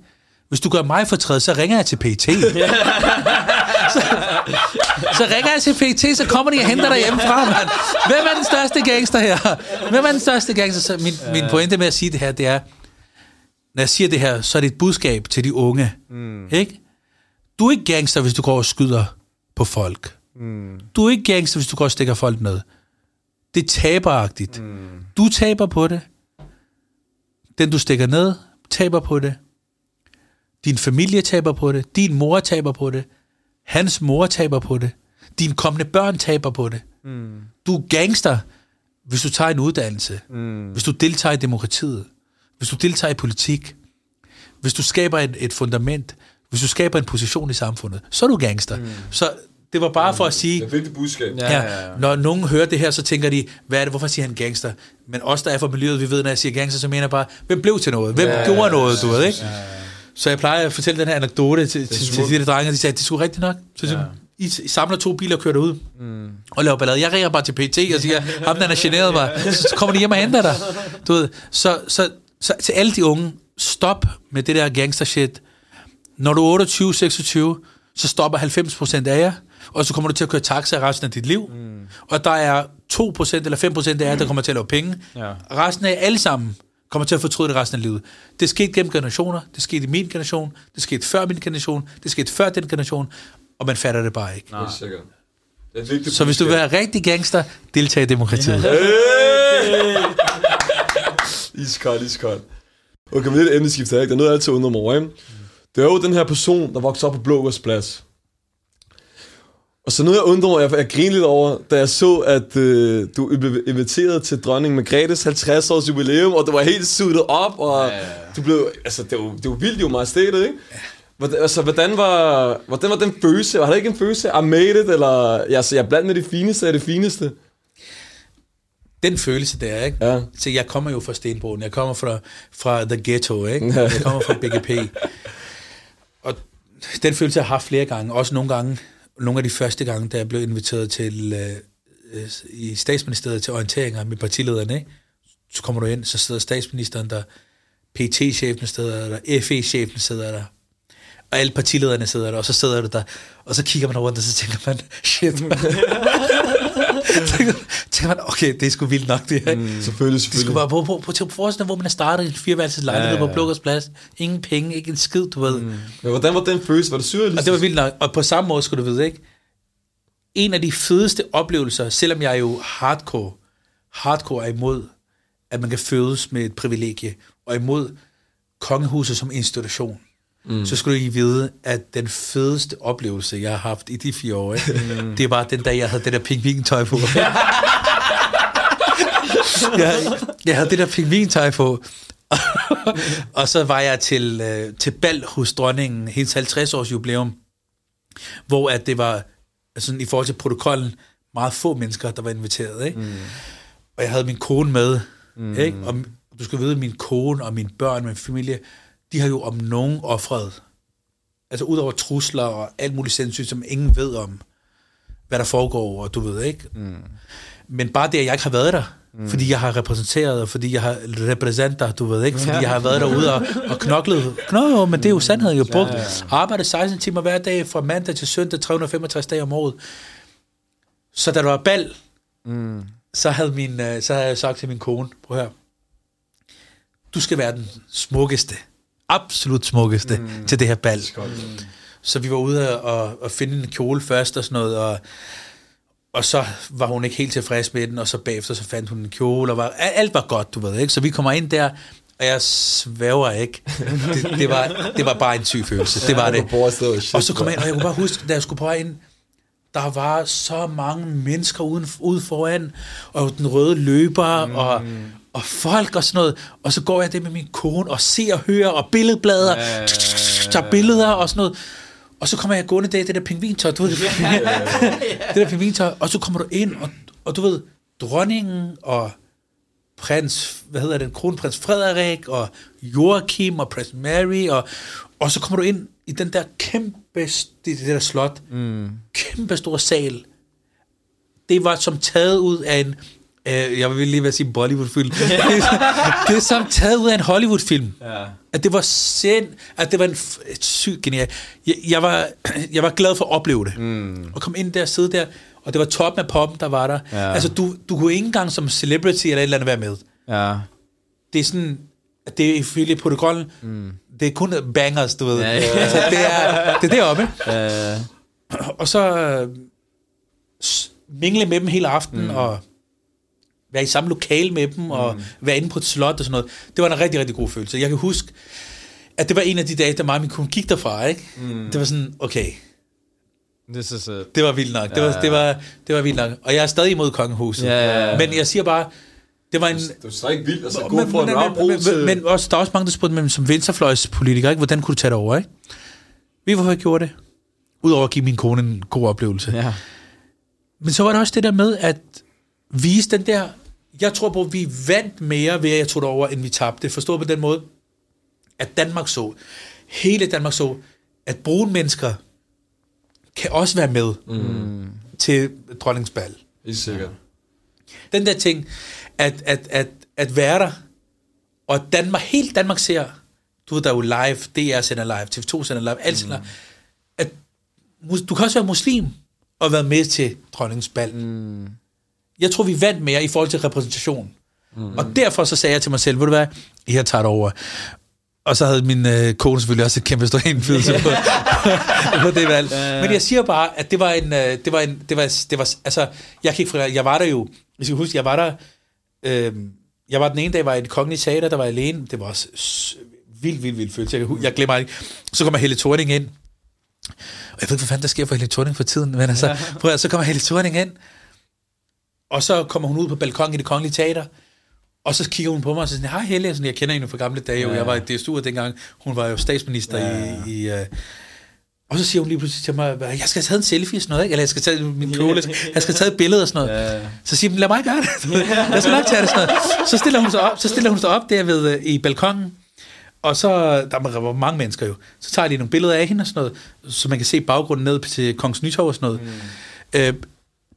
Hvis du gør mig for træet, så ringer jeg til PT. så, så ringer jeg til PT, så kommer de og henter dig hjemmefra, mand. Hvem er den største gangster her? Hvem er den største gangster? Så min, min pointe med at sige det her, det er, når jeg siger det her, så er det et budskab til de unge. Mm. Ikke? Du er ikke gangster, hvis du går og skyder på folk. Mm. Du er ikke gangster, hvis du går og stikker folk ned. Det er taberagtigt. Mm. Du taber på det. Den, du stikker ned, taber på det. Din familie taber på det. Din mor taber på det. Hans mor taber på det. Dine kommende børn taber på det. Mm. Du er gangster, hvis du tager en uddannelse. Mm. Hvis du deltager i demokratiet. Hvis du deltager i politik. Hvis du skaber et, et fundament. Hvis du skaber en position i samfundet. Så er du gangster. Mm. Så det var bare for at sige... Det er et vigtigt budskab. Ja. Ja, når nogen hører det her, så tænker de, hvad er det, hvorfor siger han gangster? Men os, der er fra miljøet, vi ved, når jeg siger gangster, så mener jeg bare, hvem blev til noget? Hvem ja, gjorde noget, du ved, ikke? Så jeg plejer at fortælle den her anekdote til, til, til de der drenge, og de sagde, det sgu rigtigt nok. Så ja. I, samler to biler og kører derud, mm. og laver ballade. Jeg ringer bare til PT og siger, ham den er generet mig. Så kommer de hjem og henter dig. Du ved. Så, så, så til alle de unge, stop med det der gangster shit. Når du er 28-26, så stopper 90% af jer, og så kommer du til at køre taxa resten af dit liv. Mm. Og der er 2% eller 5% af jer, der kommer til at lave penge. Ja. Resten af jer alle sammen kommer til at fortryde det resten af livet. Det skete gennem generationer. Det skete i min generation. Det skete før min generation. Det skete før den generation. Og man fatter det bare ikke. Sikkert. Det er vigtigt Så hvis du vil være rigtig gangster, deltag i demokratiet. Iskold, iskold. Okay, men det er et emneskift her, ikke? Der er noget, jeg altid undrer mig over, ikke? Det er jo den her person, der voksede op på Blågårds plads. Og så noget, jeg undrer mig, jeg, jeg grinede lidt over, da jeg så, at øh, du blev inviteret til dronning Margrethes 50-års jubilæum, og du var helt suitet op, og ja, ja, ja. du blev, altså, det var, det var vildt, det var majestætet, ikke? Hvordan, altså, hvordan var, hvordan var den følelse? Var der ikke en følelse, I made it, eller ja, altså, jeg er blandt med det fineste af det fineste? Den følelse der, ikke? Ja. Så jeg kommer jo fra Stenbroen. Jeg kommer fra, fra The Ghetto, ikke? Jeg kommer fra BGP. Den følelse har haft flere gange. Også nogle gange, nogle af de første gange, da jeg blev inviteret til øh, øh, i statsministeriet til orienteringer med partilederne, ikke? Så kommer du ind, så sidder statsministeren der, PT-chefen sidder der, FE-chefen sidder der, og alle partilederne sidder der, og så sidder du der, og så kigger man rundt, og så tænker man, shit, tænker man, okay, det er sgu vildt nok, det her. Mm. Selvfølgelig, Det skulle selvfølgelig. bare på, på, på, på forestille, hvor man er startet i en fireværelses lejlighed ja, ja, ja. på Blågårds Plads. Ingen penge, ikke en skid, du ved. Mm. Men hvordan var den følelse? Var det surrealistisk? Og det var vildt nok. Og på samme måde skulle du vide, ikke? En af de fedeste oplevelser, selvom jeg er jo hardcore, hardcore er imod, at man kan fødes med et privilegie, og imod kongehuset som institution, mm. så skulle I vide, at den fedeste oplevelse, jeg har haft i de fire år? Mm. det var den dag, jeg havde det der pingvintøj på. jeg, jeg havde det der pingvintøj på, og så var jeg til, øh, til bal hos dronningen, hendes 50 års jubilæum, hvor at det var sådan, i forhold til protokollen meget få mennesker, der var inviteret. Ikke? Mm. Og jeg havde min kone med. Mm. Ikke? Og du skal vide, min kone og mine børn og min familie, de har jo om nogen offret. Altså ud over trusler og alt muligt sindssygt, som ingen ved om, hvad der foregår, og du ved ikke. Mm. Men bare det, at jeg ikke har været der, mm. fordi jeg har repræsenteret, og fordi jeg har repræsenter, du ved ikke, fordi jeg har været derude og, og knoklet. Nå, men det er jo sandheden, jeg har brugt. Arbejdet 16 timer hver dag, fra mandag til søndag, 365 dage om året. Så da der var bal, mm. så, havde min, øh, så havde jeg sagt til min kone, prøv her, du skal være den smukkeste, absolut smukkeste mm. til det her bal. Så vi var ude og, og finde en kjole først og sådan noget, og, og så var hun ikke helt tilfreds med den, og så bagefter så fandt hun en kjole, og var, alt var godt, du ved ikke. Så vi kommer ind der, og jeg svæver ikke. Det, det, var, det var bare en syg følelse. Det var det. Og så kom jeg ind, og jeg kunne bare huske, da jeg skulle på vej ind, der var så mange mennesker uden, ude foran, og den røde løber, mm. og, og folk og sådan noget. Og så går jeg det med min kone, og ser og hører, og billedblader, ja, tager billeder og sådan noget. Og så kommer jeg gående der i det der pingvintøj, du ved, det, det der pingvintøj, og så kommer du ind, og, og du ved, dronningen og prins, hvad hedder det, kronprins Frederik, og Joachim og prins Mary, og, og så kommer du ind i den der kæmpe, det, det der slot, mm. kæmpe store sal. Det var som taget ud af en, øh, jeg vil lige være sige Bollywood-film. det, er som taget ud af en Hollywood-film. Ja. At det var sind, at det var en f- sygt genial. Jeg, jeg, var, jeg var glad for at opleve det. Mm. Og komme ind der og sidde der, og det var toppen af poppen, der var der. Ja. Altså, du, du kunne ikke engang som celebrity eller et eller andet være med. Ja. Det er sådan, at det er ifølge protokollen, mm. det er kun bangers, du ved. Ja, ja. Altså, det, er, det er deroppe. Øh, Og så øh, mingle med dem hele aftenen, mm. og være i samme lokale med dem, og være inde på et slot og sådan noget. Det var en rigtig, rigtig god følelse. Jeg kan huske, at det var en af de dage, da mig og min kone gik derfra, ikke? Mm. Det var sådan, okay, this is it. det var vildt nok. Det var, det var, det var vildt nok. Og jeg er stadig imod kongehuset. Ja, ja, ja. Men jeg siger bare, det var en... Det var stadig vildt, altså Men- fra en men- rar bro men, til... men, men også, der er også mange, der spurgte mig som venstrefløjspolitiker, ikke? hvordan kunne du tage det over, ikke? Vi hvorfor jeg gjorde det? Udover at give min kone en god oplevelse. Ja. Men så var der også det der med at vise den der... Jeg tror på, at vi vandt mere ved, at jeg tog det over, end vi tabte. Forstået på den måde, at Danmark så, hele Danmark så, at brune mennesker kan også være med mm. til dronningsbal. Helt sikkert. Den der ting, at, at, at, at være der, og at Danmark, helt Danmark ser, du ved, der er jo live, DR sender live, TV2 sender live, alt sender live, at du kan også være muslim og være med til dronningens bal. Mm. Jeg tror, vi vandt mere i forhold til repræsentation. Mm. Og derfor så sagde jeg til mig selv, ved du hvad, jeg tager det over. Og så havde min øh, kone selvfølgelig også et kæmpe stor indflydelse på, på det valg. Men jeg siger bare, at det var en, øh, det var en, det var, det var, altså, jeg kan ikke forklare, jeg var der jo, hvis kan huske, jeg var der, øh, jeg var den ene dag, var i et kongeligt teater, der var alene, det var også vildt, vildt, vildt følelse, jeg, jeg glemmer ikke. Så kommer Helle Thorning ind, og jeg ved ikke, hvad fanden der sker for Helle Thorning for tiden, men altså, prøv at, så kommer Helle Thorning ind, og så kommer hun ud på balkongen i det kongelige teater, og så kigger hun på mig og siger, hej Helle, sådan, jeg kender hende fra gamle dage, og jeg var i DSU dengang, hun var jo statsminister ja. i... i uh, og så siger hun lige pludselig til mig, jeg skal have taget en selfie og sådan noget, ikke? eller jeg skal tage min kjole, jeg skal taget et billede og sådan noget. Ja. Så siger hun, lad mig gøre det. jeg skal nok tage det sådan noget. Så stiller hun sig op, så stiller hun sig op der ved, øh, i balkongen, og så, der var mange mennesker jo, så tager de nogle billeder af hende og sådan noget, så man kan se baggrunden ned til Kongens Nytorv og sådan noget. Mm. Øh,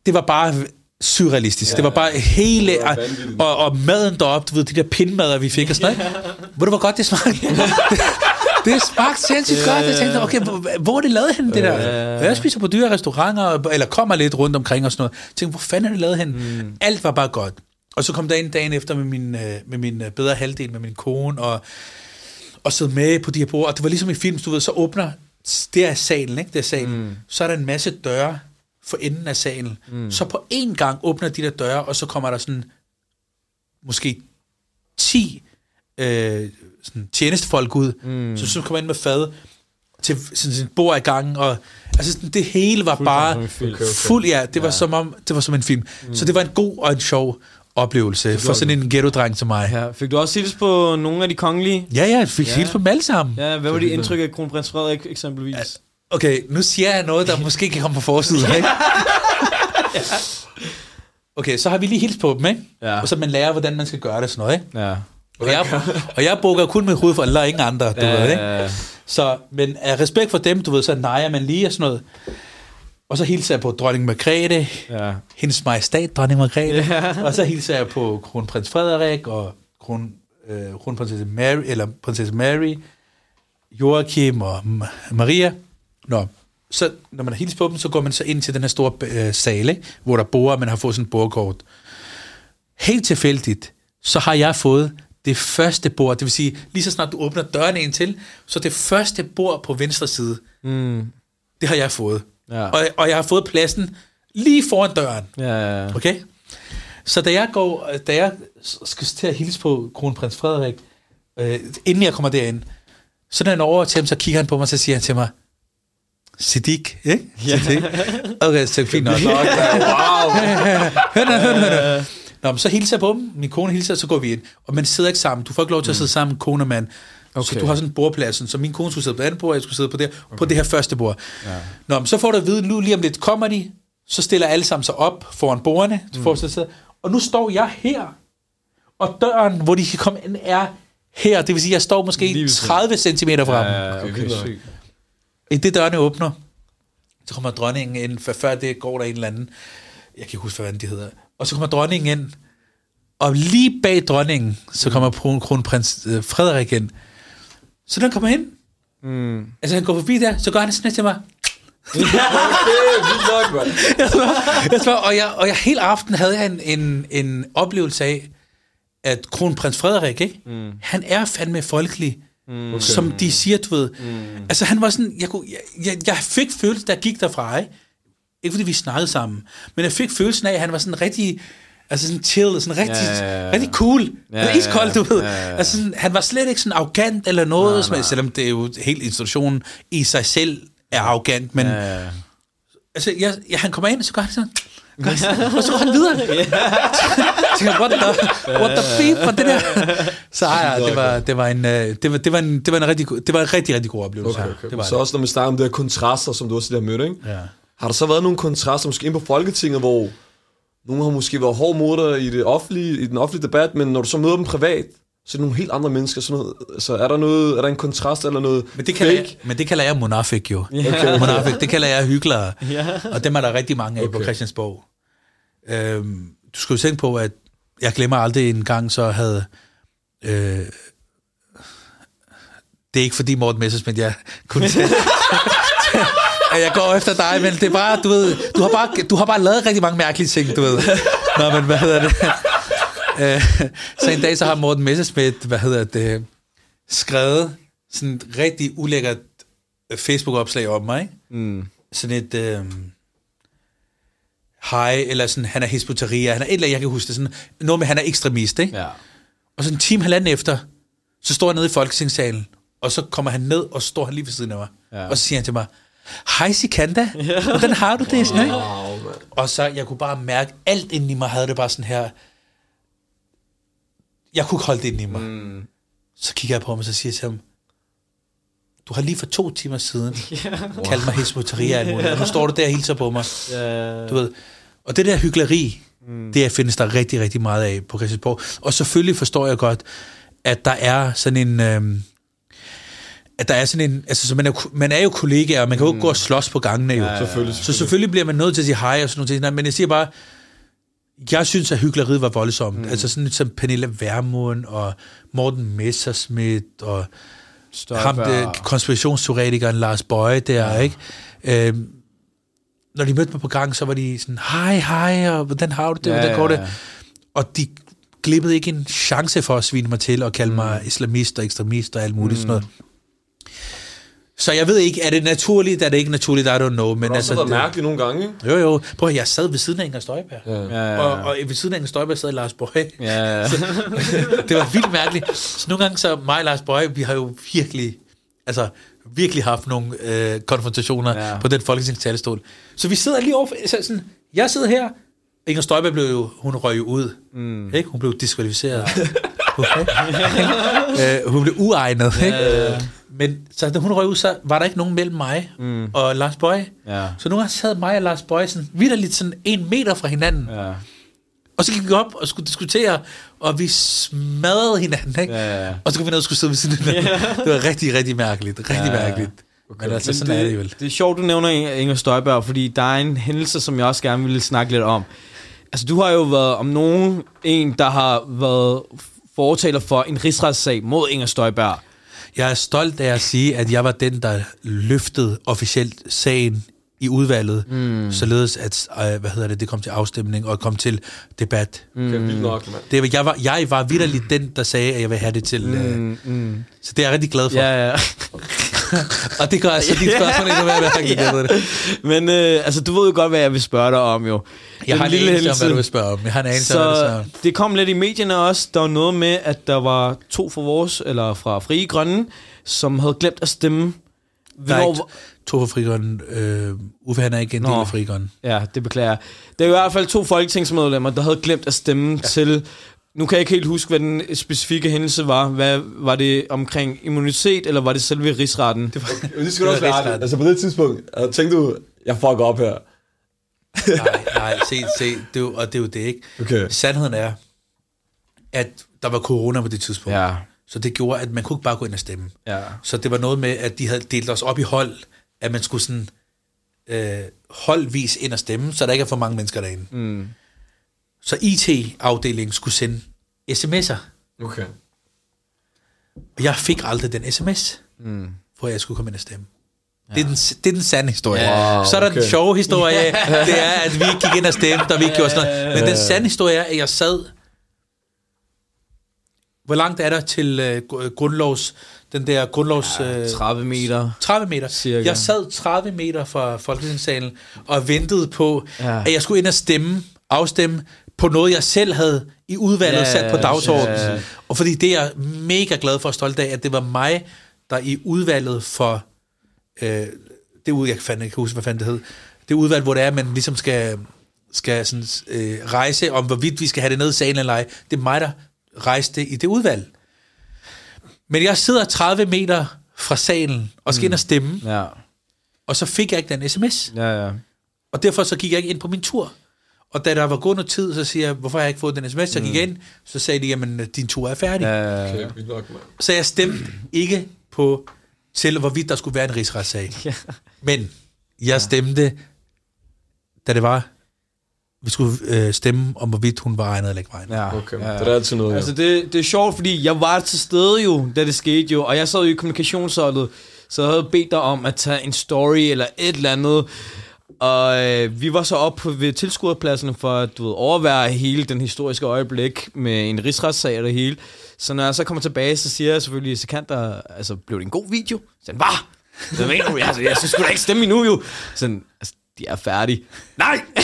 det var bare surrealistisk. Ja, det var bare hele... var vanvittigt. Og, og maden deroppe, du ved, de der pindmadder, vi fik og sådan noget. Ved du, hvor godt det smagte? det smagte sindssygt godt. Jeg tænkte, okay, hvor, hvor er det lavet hen, det der? Og jeg spiser på dyre restauranter, eller kommer lidt rundt omkring og sådan noget. Jeg tænkte, hvor fanden er det lavet hen? Mm. Alt var bare godt. Og så kom der ind dagen efter med min, øh, med min øh, bedre halvdel, med min kone, og, og sidde med på de her bord. Og det var ligesom i film, du ved, så åbner, det er salen, ikke? Det er salen. Mm. Så er der en masse døre for enden af salen. Mm. Så på én gang åbner de der døre, og så kommer der sådan måske 10 øh, sådan tjenestefolk ud, mm. så, så kommer ind med fad til sådan, sådan bord i gang, og altså sådan, det hele var bare Okay, okay. fuld, ja, det var som om, det var som en film. Mm. Så det var en god og en sjov oplevelse for sådan en ghetto-dreng som mig. Ja, fik du også hils på nogle af de kongelige? Ja, ja, jeg fik Ja. ja. helt på dem alle sammen. Ja, hvad var dit indtryk af kronprins Frederik eksempelvis? Okay, nu siger jeg noget, der måske kan komme på forsiden, ikke? Okay, så har vi lige hils på dem, ikke? Ja. Og så man lærer, hvordan man skal gøre det sådan noget, ikke? Ja. Og jeg, og jeg bukker kun med hovedet for Allah, ingen andre, du ved, ikke? Ja, Så, men af respekt for dem, du ved, så nejer man lige og sådan noget. Og så hilser jeg på dronning Margrethe, ja. hendes majestæt, dronning Margrethe. Ja. Og så hilser jeg på kronprins Frederik og kron, øh, kronprinsesse Mary, eller prinsesse Mary, Joachim og Maria. Nå, så når man har hilst på dem, så går man så ind til den her store øh, sale, hvor der bor, og man har fået sådan et bordkort. Helt tilfældigt, så har jeg fået det første bord, det vil sige, lige så snart du åbner døren ind til, så det første bord på venstre side, Mm. det har jeg fået. Ja. Og, og jeg har fået pladsen lige foran døren. Ja, ja. Okay? Så da jeg går, da jeg skal til at hilse på kronprins Frederik, øh, inden jeg kommer derind, så når er over til ham, så kigger han på mig, så siger han til mig, Siddiq, ikke? Ja. Siddiq. Okay, så fint nok. Wow. Hør nu, hør nu, hør nu. Nå, men så hilser jeg på dem. Min kone hilser, så går vi ind. Og man sidder ikke sammen. Du får ikke lov til at sidde sammen, kone og mand. Okay. Så Okay. du har sådan en bordpladsen. Så min kone skulle sidde på det andet bord, og jeg skulle sidde på det, okay. på det her første bord. Ja. Nå, men så får du at vide, nu lige om lidt kommer de, så stiller alle sammen sig op foran bordene, mm. for at. Og nu står jeg her, og døren, hvor de kan komme ind, er her. Det vil sige, jeg står måske ved siden. 30 cm fra dem. Ja, okay, vildt nok. sygt. I det dørene åbner, så kommer dronningen ind, for før det går der en eller anden, jeg kan ikke huske, hvad de hedder, og så kommer dronningen ind, og lige bag dronningen, så kommer kron- kronprins øh, Frederik ind. Så når han kommer ind, Mm. altså han går forbi der, så gør han sådan til mig. Jeg spørger, og, jeg, og jeg hele aften havde jeg en, en, en oplevelse af, at kronprins Frederik, ikke? Mm. han er fandme folkelig, mm. som de siger, du ved. Mm. Altså han var sådan, jeg, kunne, jeg, jeg, jeg fik følelsen, der gik derfra, ikke? ikke fordi vi snakkede sammen, men jeg fik følelsen af, at han var sådan rigtig, altså sådan chill, sådan rigtig, Ja, ja, ja. rigtig cool, Ja, ja, iskold, du ved. ja, ja, ja. Altså sådan, han var slet ikke sådan arrogant eller noget, nej, nej. selvom det er jo helt institutionen i sig selv er arrogant, men Ja, ja. altså, jeg, jeg, han kommer ind, så gør han sådan, sådan og så går han videre. Så tænker what the, what the beep for det der? Så ja, det var, det var en, øh, det var, det var en, det var en rigtig, god- det var en rigtig, rigtig god oplevelse. Okay, okay. Det var så også når man snakker om de her kontraster, som du også lige har mødt, ikke? Ja. Har der så været nogle kontraster, måske ind på Folketinget, hvor nogle har måske været hård mod dig i, det offentlige, i den offentlige debat, men når du så møder dem privat, så er det nogle helt andre mennesker. Sådan noget, så er der, noget, er der en kontrast eller noget Men det, kalder fake? jeg, men det kalder jeg monafik jo. Okay. Monafik, det kalder jeg hyklere. Ja. Og dem er der rigtig mange af okay. på. Christiansborg. Øhm, du skal jo tænke på, at jeg glemmer aldrig en gang, så havde... Øh, det er ikke fordi Morten Messersmith, jeg kunne tage, at jeg går efter dig, men det er bare, du ved, du har bare, du har bare lavet rigtig mange mærkelige ting, du ved. Nå, men hvad hedder det? Øh, så en dag, så har Morten Messersmith, hvad hedder det, skrevet sådan et rigtig ulækkert Facebook-opslag om mig, ikke? Mm. sådan et øh, hej, eller sådan, han er hispoteria, han er et eller andet, jeg kan huske det, sådan, noget med, han er ekstremist, ikke? Ja. Og så en time halvanden efter, så står jeg nede i Folketingssalen, og så kommer han ned, og står han lige ved siden af mig. Ja. Og så siger han til mig, hej Sikanda, hvordan har du det? Sådan, ikke? Man. Og så, jeg kunne bare mærke, alt inden i mig havde det bare sådan her, jeg kunne ikke holde det inden i mig. Mm. Så kigger jeg på ham, og så siger jeg til ham, du har lige for to timer siden kaldt mig alt muligt, og nu står du der og hilser på mig. Ja. Du ved. Og det der hyggeleri, mm. det findes der rigtig, rigtig meget af på Christiansborg. Og selvfølgelig forstår jeg godt, at der er sådan en... Øhm, at der er sådan en... Altså, så man, er, man er jo kollegaer, og man kan jo ikke gå og slås på gangene jo. Selvfølgelig, Så selvfølgelig. selvfølgelig bliver man nødt til at sige hej og sådan noget. Men jeg siger bare, jeg synes, at hyggeleriet var voldsomt. Mm. Altså sådan lidt som Pernille Vermund og Morten Messerschmidt og Støjberg. ham, det, konspirationsteoretikeren Lars Bøje der, ja. ikke? Øhm, når de mødte mig på gang, så var de sådan, hej, hej, og hvordan har du det, Ja, hvordan går ja, det? ja. Og de glippede ikke en chance for at svine mig til og kalde mm. mig islamist og ekstremist og alt muligt mm. sådan noget. Så jeg ved ikke, er det naturligt, er det ikke naturligt, I don't know. Men Det har altså, været det, mærkeligt nogle gange, jo, jo. Prøv at, jeg sad ved siden af Inger Støjberg. Ja. Ja, ja, Og, og ved siden af Inger Støjberg sad Lars Bøje. ja, ja. det var vildt mærkeligt. Så nogle gange, så mig og Lars Bøje, vi har jo virkelig, altså virkelig haft nogle øh, konfrontationer Ja. ja. på den folketingstalerstol. Så vi sidder lige over, så sådan, jeg sidder her, Inger Støjberg blev jo, hun røg jo ud. Mm. Ikke? Hun blev diskvalificeret. øh, hun blev uegnet. Ikke? Men så da hun røg ud, så var der ikke nogen mellem mig mm. og Lars Bøje. Ja. Så gange sad mig og Lars Bøje sådan, vidderligt sådan en meter fra hinanden. ja. Og så gik vi op og skulle diskutere, og vi smadrede hinanden, ikke? Ja, ja. Og så kunne vi ned og skulle sidde ved siden af hinanden. Det var rigtig, rigtig mærkeligt. Rigtig Ja, ja, ja. mærkeligt. Okay. Men altså, Men sådan er det vel. Det er sjovt, du nævner Inger- Inger Støjberg, fordi der er en hændelse, som jeg også gerne ville snakke lidt om. Altså, du har jo været om nogen en, der har været fortaler for en rigsretssag mod Inger Støjberg. Jeg er stolt af at sige, at jeg var den, der løftede officielt sagen i udvalget, mm. således at øh, hvad hedder det, det kom til afstemning og kom til debat. Mm. Det er vildt nok, mand. Det, jeg, var, jeg var vidderligt den, der sagde, at jeg vil have det til. Øh, Mm, mm. så det er jeg rigtig glad for. Ja, ja. Og det gør altså dit spørgsmål endnu mere mærkeligt. ved det. Men øh, altså, du ved jo godt, hvad jeg vil spørge dig om, jo. Jeg har en lille anelse om, hvad du vil spørge om. Jeg har en anelse om, hvad Så det det kom lidt i medierne også. Der var noget med, at der var to fra vores, eller fra Frie Grønne, som havde glemt at stemme. Der er ikke to for Frigrøn. Øh, Uffe, han er ikke en del af Frigrøn. Ja, det beklager jeg. Det er i hvert fald to folketingsmedlemmer, der havde glemt at stemme ja. til... Nu kan jeg ikke helt huske, hvad den specifikke hændelse var. Hvad, var det omkring immunitet, eller var det selve rigsretten? Det var, Men det også Det er være rigsret. ærlig. Altså på det tidspunkt, jeg tænkte du, jeg fucker op her. Nej, nej, se, se, det er og det er jo det, ikke? Okay. Sandheden er, at der var corona på det tidspunkt. ja, Så det gjorde, at man kunne ikke bare gå ind og stemme. ja. Så det var noget med, at de havde delt os op i hold, at man skulle sådan øh, holdvis ind og stemme, så der ikke er for mange mennesker derinde. Mm. Så IT-afdelingen skulle sende sms'er, Okay. og jeg fik aldrig den sms, Mm. hvor jeg skulle komme ind og stemme. Ja. Det, er den, det er den sande historie. Wow, så er der okay. den sjove historie, det er, at vi gik ind og stemte, og vi ikke gjorde sådan noget. Men den sande historie er, at jeg sad... Hvor langt er der til øh, gr- grundlovs... Den der grundlovs... øh, 30 meter. 30 meter. Cirka. Jeg sad 30 meter fra Folketingssalen og ventede på, ja. at jeg skulle ind og stemme, afstemme på noget, jeg selv havde i udvalget Ja, sat på dagsordenen. ja. Ja. Og fordi det er jeg mega glad for og stolt af, at det var mig, der i udvalget for... Øh, det ud, jeg fandme ikke huske, hvad fanden det hed. Det udvalg, hvor det er, man ligesom skal, skal sådan, øh, rejse om, hvorvidt vi skal have det ned i salen eller ej. Det er mig, der rejste i det udvalg. Men jeg sidder 30 meter fra salen og skal mm. ind og stemme, Ja, og så fik jeg ikke den sms. ja, ja. Og derfor så gik jeg ikke ind på min tur. Og da der var gået noget tid, så siger jeg, hvorfor har jeg ikke fået den sms? Så gik jeg ind, så sagde de, jamen din tur er færdig. Ja. ja, ja. Okay. Så jeg stemte ikke på til, hvorvidt der skulle være en rigsretssag. Ja. Men jeg stemte, da det var, vi skulle øh, stemme om, hvorvidt hun var egnet eller ikke var egnet. ja. Okay, ja. det er altid noget, Altså, jo. det, det er sjovt, fordi jeg var til stede jo, da det skete jo, og jeg sad jo i kommunikationsholdet, så jeg havde bedt dig om at tage en story eller et eller andet, og øh, vi var så op på- ved tilskuerpladsen for at du ved, overvære hele den historiske øjeblik med en rigsretssag og det hele. Så når jeg så kommer tilbage, så siger jeg selvfølgelig, så kan der, altså, blev det en god video? Så hvad? Så mener du, altså, jeg synes sgu da ikke stemme endnu jo. Sådan, altså, de er færdige. Nej!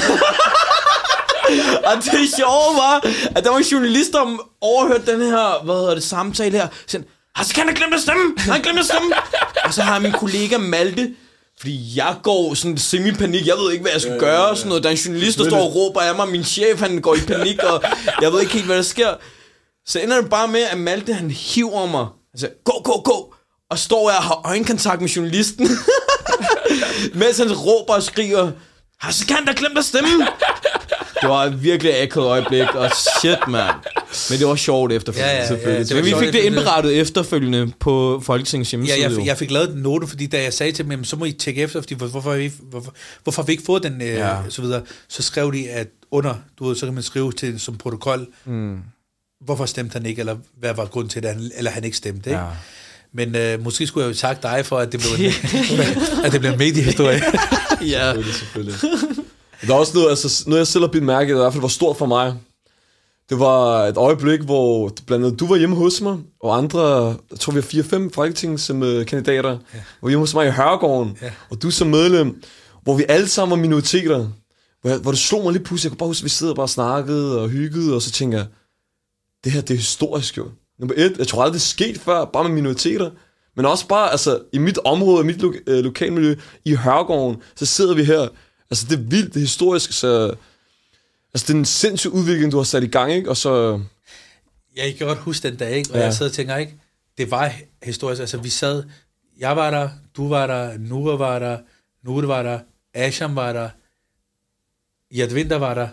Og det sjove var, at der var journalister, som overhørte den her, hvad hedder det, samtale her. Sådan, har så kan han glemt at stemme? Han har glemt at stemme. og så har min kollega Malte, fordi jeg går sådan semi-panik, jeg ved ikke, hvad jeg skal gøre, og sådan noget. Der er en journalist, der står og råber af mig, min chef, han går i panik, og jeg ved ikke helt, hvad der sker. Så ender det bare med, at Malte, han hiver mig. Altså, gå, gå, gå. Og står jeg og har øjenkontakt med journalisten. mens han råber og skriger, har så kan der glemt at stemme? Det var et virkelig akavet øjeblik, og shit, mand. Men det var sjovt efterfølgende, Ja, ja, ja, selvfølgelig. det var Men vi fik det efterfølgende. indberettet efterfølgende på Folketingets hjemmeside. Ja, jeg, jeg fik lavet en note, fordi da jeg sagde til dem, jamen, så må I tjekke efter, fordi hvor- hvorfor, har vi, hvorfor, hvorfor har vi ikke fået den, øh, Ja. ja. så videre. Så skrev de, at under, du ved, så kan man skrive til som protokol, Mm. hvorfor stemte han ikke, eller hvad var grunden til, at han, eller han ikke stemte. Ikke? Ja. Men øh, måske skulle jeg jo takke dig for, at det blev en, at det blev en mediehistorie. Ja. Selvfølgelig, selvfølgelig. Der er også noget, altså, noget jeg selv har bidt mærke i hvert fald var stort for mig. Det var et øjeblik, hvor blandt andet du var hjemme hos mig, og andre, jeg tror vi har fire-fem folketingskandidater, ja. var hjemme hos mig i Hørgården, Ja. ja. og du som medlem, hvor vi alle sammen var minoriteter, hvor, jeg, hvor det slog mig lige pludselig, jeg kunne bare huske, at vi sidder bare og snakkede og hyggede, og så tænker jeg, det her det er historisk jo. Nummer et, jeg tror aldrig det er sket før, bare med minoriteter, men også bare, altså, i mit område, i mit lo- øh, lokalmiljø, i Hørgården, så sidder vi her. Altså, det er vildt, det er historisk, så... Altså, det er en sindssyg udvikling, du har sat i gang, ikke? Og så... Jeg kan godt huske den dag, ikke? og Ja. jeg sidder og tænker, ikke? det var historisk. Altså, vi sad, jeg var der, du var der, Nura var der, Nure var der, Asham var der, Jadvinter var der.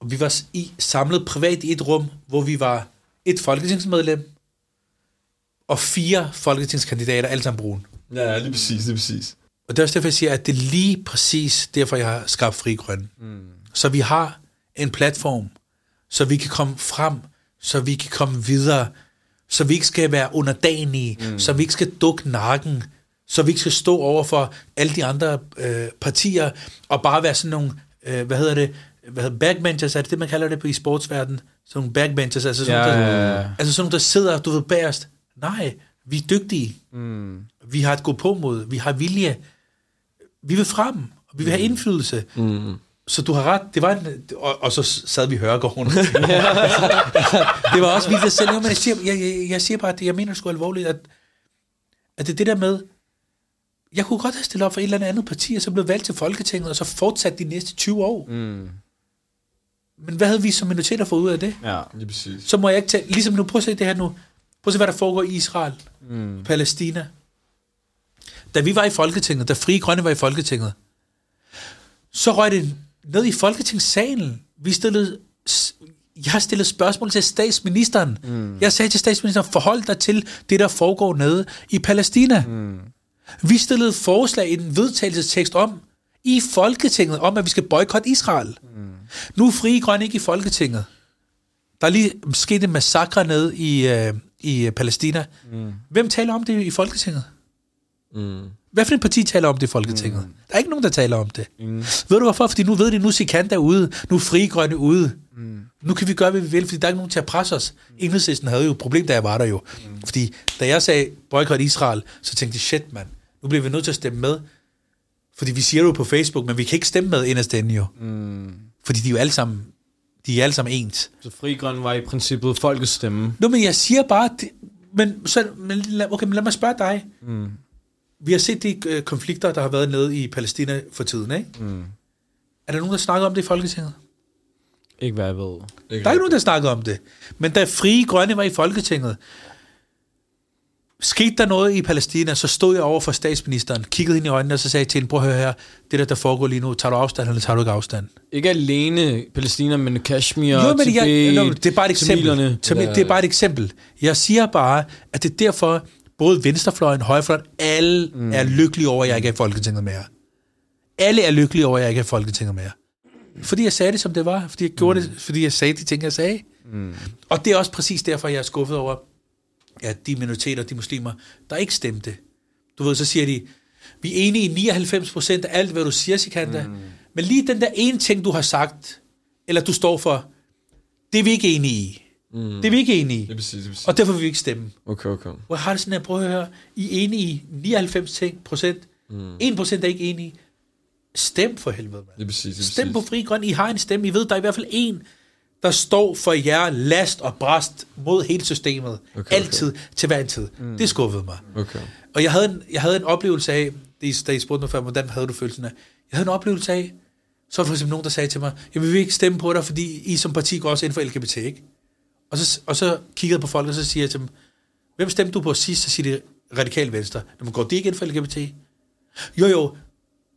Og vi var i, samlet privat i et rum, hvor vi var et folketingsmedlem og fire folketingskandidater, alle sammen brune. Ja, ja, lige præcis, lige præcis. Og det er også derfor, jeg siger, at det er lige præcis derfor, jeg har skabt Fri Grøn. Mm. Så vi har en platform, så vi kan komme frem, så vi kan komme videre, så vi ikke skal være underdanige, mm. så vi ikke skal dukke nakken, så vi ikke skal stå over for alle de andre øh, partier, og bare være sådan nogle, øh, hvad hedder det, hvad hedder, backbenchers, er det det, man kalder det på i sportsverdenen? Sådan nogle backbenchers, altså sådan, Ja, nogle, der, ja, ja. altså sådan nogle, der sidder, du ved, bagerst. Nej, vi er dygtige. Mm. Vi har et gå på mod. Vi har vilje. Vi vil frem. Vi vil have indflydelse. Mm. Så du har ret. Det var en, og, og så sad vi i Hørgården. det var også vildt selv. Men jeg siger, jeg, jeg, jeg siger bare, at det, jeg mener det sgu alvorligt, at, at det er det der med, jeg kunne godt have stillet op for et eller andet parti, og så blev valgt til Folketinget, og så fortsat de næste 20 år. Mm. Men hvad havde vi som minoriteter fået ud af det? Ja. Lige præcis. Så må jeg ikke tage, ligesom nu, prøv at se det her nu. Prøv at se, hvad der foregår i Israel, Mm. Palæstina. Da vi var i Folketinget, da Frie Grønne var i Folketinget, så røg det ned i Folketingssalen. Vi stillede, jeg har stillet spørgsmål til statsministeren. Mm. Jeg sagde til statsministeren, forhold dig til det, der foregår nede i Palæstina. Mm. Vi stillede forslag i den vedtagelsestekst om, i Folketinget, om at vi skal boykotte Israel. Mm. Nu er Frie Grønne ikke i Folketinget. Der er lige sket en massakre nede i, øh, i Palæstina. Mm. Hvem taler om det i Folketinget? Mm. Hvad for et parti taler om det i Folketinget? Mm. Der er ikke nogen, der taler om det. Mm. Ved du hvorfor? Fordi nu ved de, nu er Sikanda ude, nu er Grønne ude. Mm. Nu kan vi gøre, hvad vi vil, fordi der er ikke nogen til at presse os. Mm. Enhedslisten havde jo et problem, da jeg var der jo. Mm. Fordi da jeg sagde boykot Israel, så tænkte de, shit mand, nu bliver vi nødt til at stemme med. Fordi vi siger det jo på Facebook, men vi kan ikke stemme med inderst inde jo. Mm. Fordi de er jo alle sammen, de er alle sammen ens. Så Fri Grøn var i princippet folkets stemme. Nå, men jeg siger bare, det, men, så, men, okay, men lad mig spørge dig. Mm. Vi har set de øh, konflikter, der har været nede i Palæstina for tiden, ikke? Mm. Er der nogen, der snakker om det i Folketinget? Ikke hvad jeg ved. Ikke Der er ikke nogen, der snakker om det. Men da Frie Grønne var i Folketinget, skete der noget i Palæstina, så stod jeg over for statsministeren, kiggede hende i øjnene, og så sagde jeg til hende, prøv at høre her, det der, der foregår lige nu, tager du afstand, eller tager du ikke afstand? Ikke alene Palæstina, men Kashmir, Jo, men jeg, Tibet, no, det er bare et eksempel. tamilerne. Tamil, det er bare et eksempel. Jeg siger bare, at det er derfor, både venstrefløjen højrefløjen, alle mm. er lykkelige over, at jeg ikke er i Folketinget mere. Alle er lykkelige over, at jeg ikke er i Folketinget mere. Fordi jeg sagde det, som det var. Fordi jeg gjorde mm. det, fordi jeg sagde de ting, jeg sagde. Mm. Og det er også præcis derfor, jeg er skuffet over, at de minoriteter, de muslimer, der ikke stemte. Du ved, så siger de, vi er enige i 99 procent af alt, hvad du siger, Sikanda. Mm. Men lige den der ene ting, du har sagt, eller du står for, det er vi ikke enige i. Mm. Det er vi ikke enige Det er i. præcis, det er præcis. Og derfor vil vi ikke stemme. Okay, okay. Hvor har det sådan, at prøve at høre, I er enige i 99 ting procent. Mm. 1 procent er ikke enige. Stem for helvede, mand. Det er præcis, det er Stem på præcis. Fri Grøn. I har en stemme. I ved, der er i hvert fald en, der står for jer last og bræst mod hele systemet. Okay. Altid, til hver en tid. Mm. Det skuffede mig. Okay. Og jeg havde en, jeg havde en oplevelse af, det I- da I spurgte mig før, hvordan havde du følelsen af? Jeg havde en oplevelse af, så var der for eksempel nogen, der sagde til mig, jeg vil ikke stemme på dig, fordi I som parti går også ind for LGBT, ikke? Og så, og så kiggede jeg på folk, og så siger jeg til dem, hvem stemte du på sidst? Så siger de radikal venstre. Når man går de ikke ind for LGBT? Jo, jo.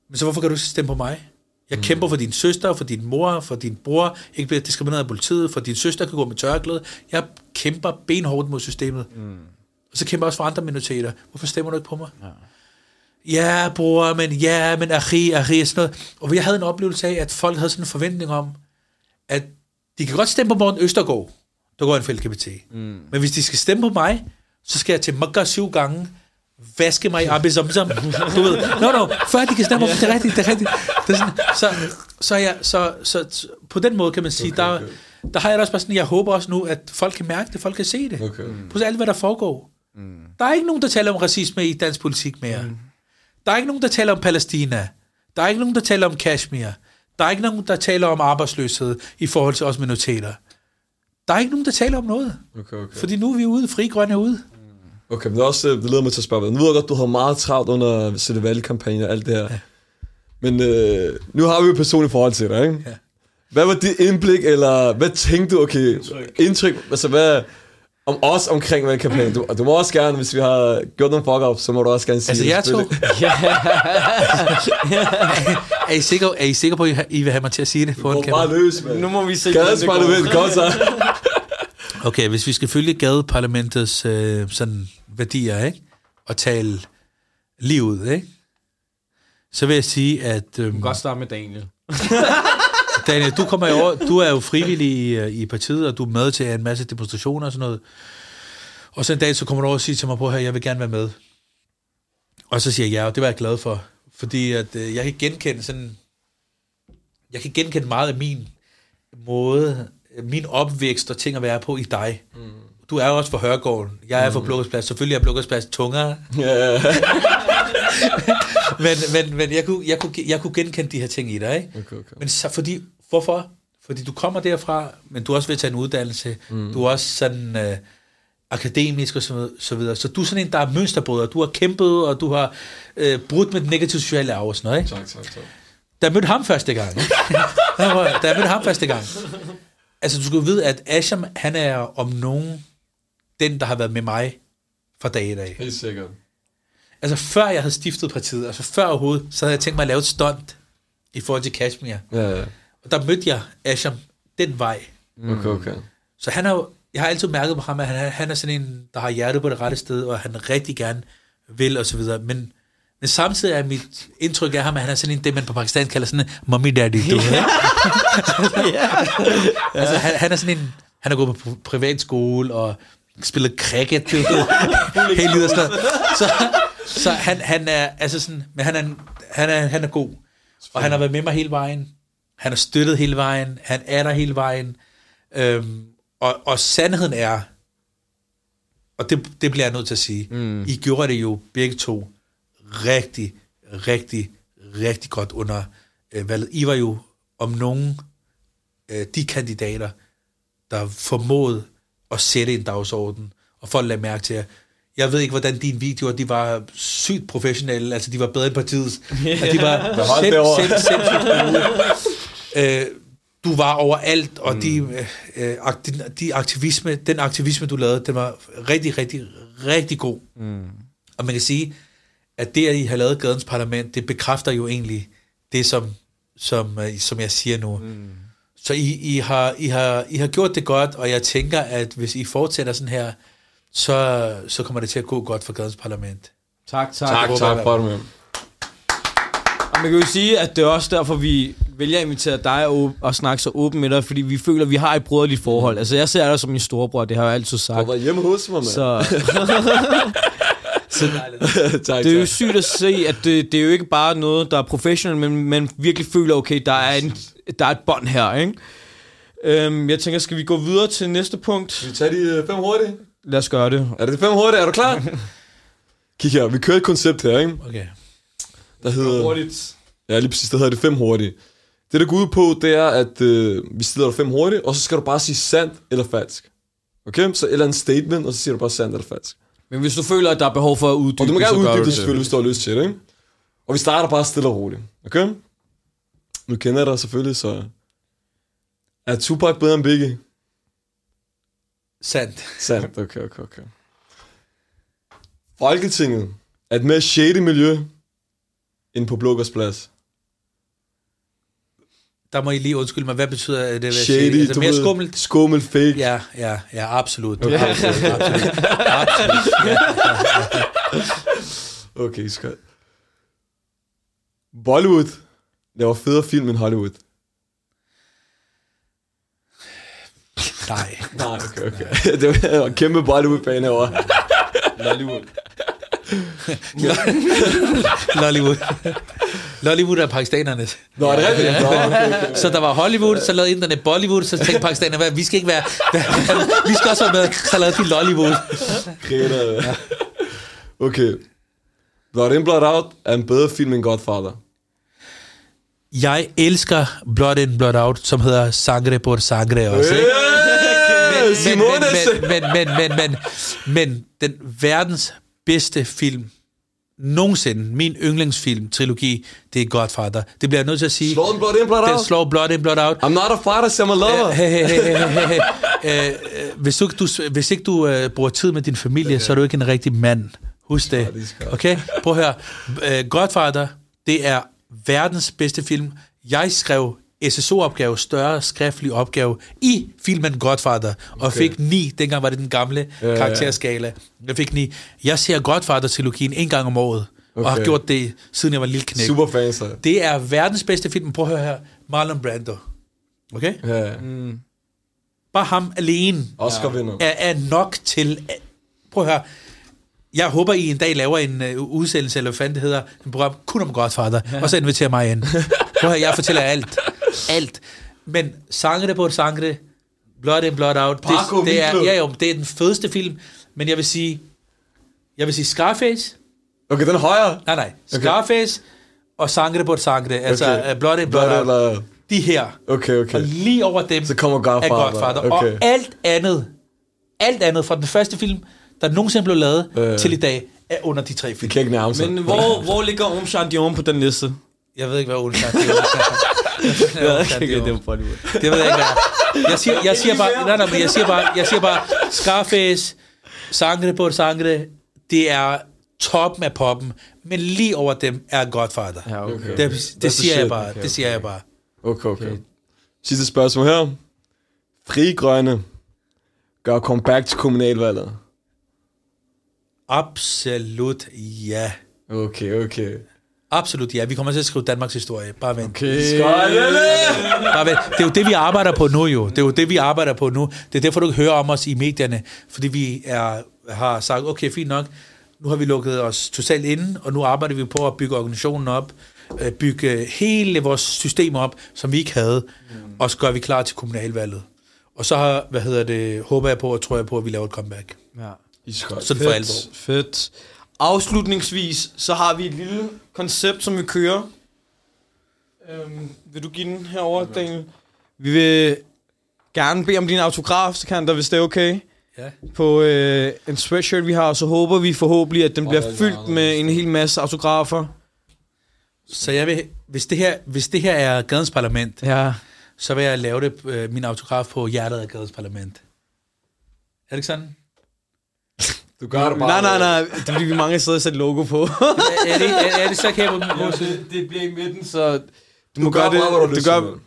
Men så hvorfor kan du ikke stemme på mig? Jeg mm. kæmper for din søster, for din mor, for din bror, ikke bliver diskrimineret af politiet, for din søster kan gå med tørklæde. Jeg kæmper benhårdt mod systemet. Mm. Og så kæmper jeg også for andre minoriteter. Hvorfor stemmer du ikke på mig? Ja, ja bror, men ja, men ahi, ahi, sådan noget. Og jeg havde en oplevelse af, at folk havde sådan en forventning om, at de kan godt stemme på Morten Østergaard, der går ind for LGBT. Mm. Men hvis de skal stemme på mig, så skal jeg til Makkah syv gange, vaske mig i Abi Zamzam. Du ved, no, no, før de kan snakke om, det er rigtigt, det er rigtigt. Det er sådan, så, så, jeg, så, så, så, på den måde kan man sige, okay, okay. Der, der har jeg også bare sådan, jeg håber også nu, at folk kan mærke det, folk kan se det. Okay. På alt, hvad der foregår. Mm. Der er ikke nogen, der taler om racisme i dansk politik mere. Mm. Der er ikke nogen, der taler om Palæstina. Der er ikke nogen, der taler om Kashmir. Der er ikke nogen, der taler om arbejdsløshed i forhold til os minoriteter. Der er ikke nogen, der taler om noget. Okay, okay. Fordi nu er vi ude, fri grønne er ude. Okay, men det, er også, øh, det leder mig til at spørge, nu ved jeg godt, du havde meget travlt under sætte valgkampagne og alt det her. Ja. Men øh, nu har vi jo et personligt forhold til dig, ikke? Ja. Hvad var dit indblik, eller hvad tænkte du, okay, indtryk, indtryk altså hvad, om os omkring valgkampagnen? Du, du må også gerne, hvis vi har gjort nogle fuck up, så må du også gerne sige Altså, det, jeg to. selvfølgelig. er, I sikre, er I sikre på, at I vil have mig til at sige det på en kamera? bare løs, mand. Nu må vi se, hvordan det parlament, kom så. Okay, hvis vi skal følge gadeparlamentets øh, sådan værdier, ikke? Og tale livet, ikke? Så vil jeg sige, at... Du Øhm, kan godt starte med Daniel. Daniel, du, kommer jo du er jo frivillig i, øh, i partiet, og du er med til en masse demonstrationer og sådan noget. Og så en dag, så kommer du over og siger til mig på her, jeg vil gerne være med. Og så siger jeg ja, og det var jeg glad for. Fordi at, øh, jeg kan genkende sådan... Jeg kan genkende meget af min måde, min opvækst og ting at være på i dig. Mm. Du er jo også fra Hørgården. Jeg er fra Blågårdsplads. Selvfølgelig er Blågårdsplads tungere. Ja, men, men, men jeg, kunne, jeg, kunne, jeg kunne genkende de her ting i dig, ikke? okay, okay. Men så fordi, hvorfor? Fordi du kommer derfra, men du er også ved at tage en uddannelse. Mm. Du er også sådan øh, akademisk og så, så videre. Så du er sådan en, der er mønsterbryder. Du har kæmpet, og du har øh, brudt med den negative sociale arv og sådan noget, ikke? Tak, tak, tak. Da jeg mødte ham første gang. da jeg mødte ham første gang. Altså, du skal vide, at Asham, han er om nogen den, der har været med mig fra dag i dag. Helt sikkert. Altså, før jeg havde stiftet partiet, altså før overhovedet, så havde jeg tænkt mig at lave et stunt i forhold til Kashmir. Ja, ja. Der mødte jeg Asham den vej. Okay, okay. Så han er jo, jeg har altid mærket på ham, at han er, han er sådan en, der har hjertet på det rette sted, og han rigtig gerne vil, og så videre. Men, men samtidig er mit indtryk af ham, at han er sådan en, det man på Pakistan kalder sådan en mommy daddy, du ved. altså, han, han er sådan en, han har gået på pri- privatskole, og spillet cricket, du ved, livet og sådan noget. Så, så han, han er, altså sådan, men han er, han er, han er god. Og han har været med mig hele vejen. Han har støttet hele vejen. Han er der hele vejen. Øhm, og, og sandheden er, og det, det bliver jeg nødt til at sige, mm. I gjorde det jo begge to rigtig, rigtig, rigtig godt under øh, valget. I var jo om nogen øh, de kandidater, der formåede at sætte en dagsorden, og folk lagde mærke til jer. Jeg ved ikke, hvordan dine videoer, de var sygt professionelle, altså de var bedre end partiets. Yeah. De var hold sind, derovre. sind, sindssygt gode. Øh, du var overalt, og mm. de, øh, akti- de aktivisme, den aktivisme, du lavede, den var rigtig, rigtig, rigtig god. Mm. Og man kan sige, at det, at I har lavet Gadens Parlament, det bekræfter jo egentlig det, som, som, øh, som jeg siger nu. Mm. Så I, I, har, I, har, I har gjort det godt, og jeg tænker, at hvis I fortsætter sådan her, så, så kommer det til at gå godt for Gadens Parlament. Tak, tak. Tak, tak det, man. Og man kan jo sige, at det er også derfor, vi vælger at invitere dig og, og snakke så åbent med dig, fordi vi føler, at vi har et broderligt forhold. Altså, jeg ser dig som min storebror, det har jeg altid Du sagt. har været hjemme hos mig, mand. Så tak, det er jo tak. sygt at se, at det, det er jo ikke bare noget, der er professionelt, men man virkelig føler, okay, der er, en, der er et bånd her, ikke? Øhm, jeg tænker, skal vi gå videre til næste punkt? Skal vi tage de øh, fem hurtige? Lad os gøre det. Er det de fem hurtige? Er du klar? Kig her, vi kører et koncept her, ikke? Okay. Der hedder... Hurtigt. Ja, lige præcis, der hedder det fem hurtige. Det, der går ud på, det er, at øh, vi stiller dig fem hurtige, og så skal du bare sige sandt eller falsk. Okay? Så et eller andet statement, og så siger du bare sandt eller falsk. Men hvis du føler, at der er behov for at uddybe, Og du må gerne uddybe det selvfølgelig, hvis du har lyst til det, ikke? Og vi starter bare stille og roligt. Okay? Nu kender jeg dig selvfølgelig, så... Er Tupac bedre end Biggie? Sandt. Sandt, okay, okay, okay. Folketinget er et mere shady miljø end på Blågårdsplads. Der må I lige undskylde mig. Hvad betyder det? at være Shady, Altså, mere ved, skummelt? Skummel, fake. Ja, ja, ja, absolut. Okay. Absolut, absolut. absolut. Ja. Okay, skønt. Bollywood laver federe film end Hollywood. Nej. Nej, okay, okay. det var en kæmpe Bollywood-fan herovre. Lollywood. Lollywood. Lollywood er pakistanernes. Nå, er det rigtigt? Nå, okay, okay. Så der var Hollywood, så lavede inderne Bollywood, så tænkte pakistanerne, hvad, vi skal ikke være, vi skal også være med, så lavede de Lollywood. Griner. Okay. Blood In, Blood Out er en bedre film end Godfather. Jeg elsker Blood In, Blood Out, som hedder Sangre por Sangre også, ikke? Yeah, men, Simones! men, men, men, men, men, men den verdens bedste film nogensinde, min yndlingsfilm, trilogi, det er Godfather. Det bliver jeg nødt til at sige. Slår den Blood In, Blood Den Out? slår Blood In, Blood Out. I'm not a fighter, I'm a lover. Hey, hey, hey, hey, hey, hey. Hvis, du, ikke- du, hvis ikke du uh, bruger tid med din familie, så er du ikke en rigtig mand. Husk det. Okay? Prøv at høre. Uh, Godfather, det er verdens bedste film. Jeg skrev SSO-opgave, større skriftlig opgave, i filmen Godfather, og Okay. fik 9. Dengang var det den gamle Ja, karakterskala. Jeg fik 9. Jeg ser Godfather-trilogien en gang om året, og har Okay. gjort det, siden jeg var lille knæk. Super fan, så. Det er verdens bedste film. Prøv at høre her. Marlon Brando. Okay? Ja. Bare ham alene Oscar er, er nok til... Prøv at høre. Jeg håber, I en dag laver en uh, udsendelse, eller hvad fanden det hedder, en program kun om Godfather, ja. og så inviterer mig ind. Prøv at høre, jeg fortæller jer alt. Alt. Men Sangre på Sangre, Blood in, Blood out, Paco det, det, er, ja, jo, det er den fedeste film, men jeg vil sige, jeg vil sige Scarface, Okay, den er højere. nej nej, Scarface og Sangre på Sangre, altså Okay. uh, Blood in, Blood, Blood out, de her, Okay, og okay. lige over dem Så kommer Godfather. er Godfather. Okay. Og alt andet, alt andet fra den første film, der nogensinde blev lavet Øh. til i dag, er under de tre Det film. kan ikke nærme sig. Men hvor, hvor ligger Om Shandion på den liste? Jeg ved ikke, hvad Ole det er. Okay, det er Bollywood. Det ved jeg ikke, hvad er. Jeg siger, jeg siger bare, nej, nej, men jeg siger bare, jeg siger bare, Scarface, Sangre på Sangre, det er toppen af poppen, men lige over dem er Godfather. Ja, okay. Okay. Det, the det siger jeg bare, det siger jeg bare. Okay, okay. Sidste spørgsmål her. Fri Grønne gør comeback til kommunalvalget. Absolut ja. Okay, okay. Absolut ja. Vi kommer til at skrive Danmarks historie. Bare vent. Okay. Bare vent. Det er jo det, vi arbejder på nu jo. Det er jo det, vi arbejder på nu. Det er derfor, du ikke hører om os i medierne. Fordi vi er, har sagt, okay, fint nok. Nu har vi lukket os totalt inde, og nu arbejder vi på at bygge organisationen op. øh, Bygge hele vores system op, som vi ikke havde. Og så gør vi klar til kommunalvalget. Og så har, hvad hedder det, håber jeg på og tror jeg på, at vi laver et comeback. Ja. Sådan for alvor. Fedt, fedt. Afslutningsvis, så har vi et lille koncept, som vi kører. Øhm, vil du give den herover, Daniel? Vi vil gerne bede om din autograf, så kan der, hvis det er okay. Ja. På øh, en sweatshirt, vi har, og så håber vi forhåbentlig, at den Åh, bliver er fyldt med en hel masse autografer. Så jeg vil, hvis det her, hvis det her er gadens parlament, Ja. så vil jeg lave det, øh, min autograf på hjertet af gadens parlament. Er det ikke sådan? Du gør det bare. Nej, nej, nej. Det er fordi, vi mange steder sætte logo på. er, er, det, er, er det så jeg på det, det bliver i midten, så du, må Du gør gøre det. bare, hvad du har du gør, mand.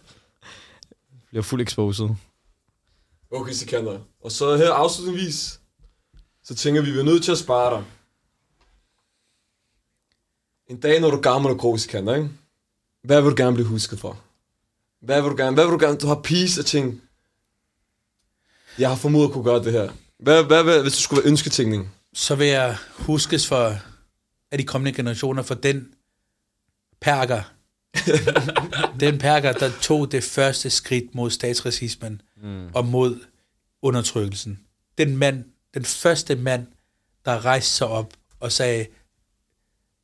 bliver fuld exposed. Okay, sekunder. Og så her afslutningsvis, så tænker vi, vi er nødt til at spare dig. En dag, når du er gammel og grå sekunder, ikke? Hvad vil du gerne blive husket for? Hvad vil du gerne? Hvad vil du gerne? Du har peace og ting. Jeg har formodet at kunne gøre det her. Hvad, hvad, hvad hvis du skulle være ønsketænkning? Så vil jeg huskes for af de kommende generationer for den perker, den perker, der tog det første skridt mod statsracismen mm. og mod undertrykkelsen. Den mand, den første mand, der rejste sig op og sagde,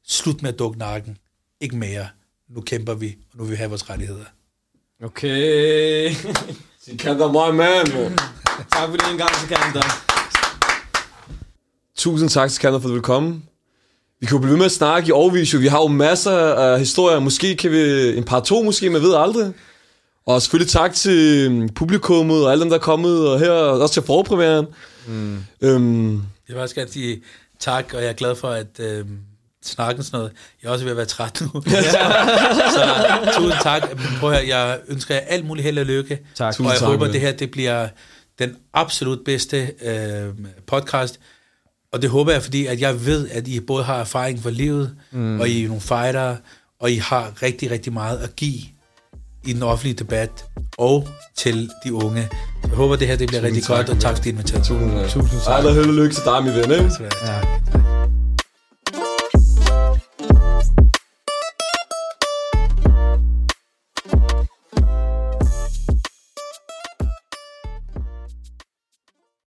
slut med at dukke nakken, ikke mere, nu kæmper vi, og nu vil vi have vores rettigheder. Okay. Sikander, my man. Tak for det en gang, Sikander. Tusind tak til Kander for, at du vil komme. Vi kan jo blive ved med at snakke i overvis. Vi har jo masser af historier. Måske kan vi en par to, måske, man ved aldrig. Og selvfølgelig tak til øhm, publikummet og alle dem, der er kommet og her, og også til forpremieren. Mm. Øhm, Jeg vil også gerne sige tak, og jeg er glad for, at øh, snakken sådan noget. Jeg er også ved at være træt nu. så tusind tak. Prøv at høre, jeg ønsker jer alt muligt held og lykke. Tak. Og jeg tak, håber, det her det bliver den absolut bedste øh, podcast. Og det håber jeg, fordi at jeg ved, at I både har erfaring for livet, mm. og I er nogle fightere, og I har rigtig, rigtig meget at give i den offentlige debat og til de unge. Jeg håber, det her det bliver rigtig tak, godt, og tak fordi I inviterede. Tusind, Tusind tak. Ej, der held og lykke til dig, min ven. Ikke? Tak.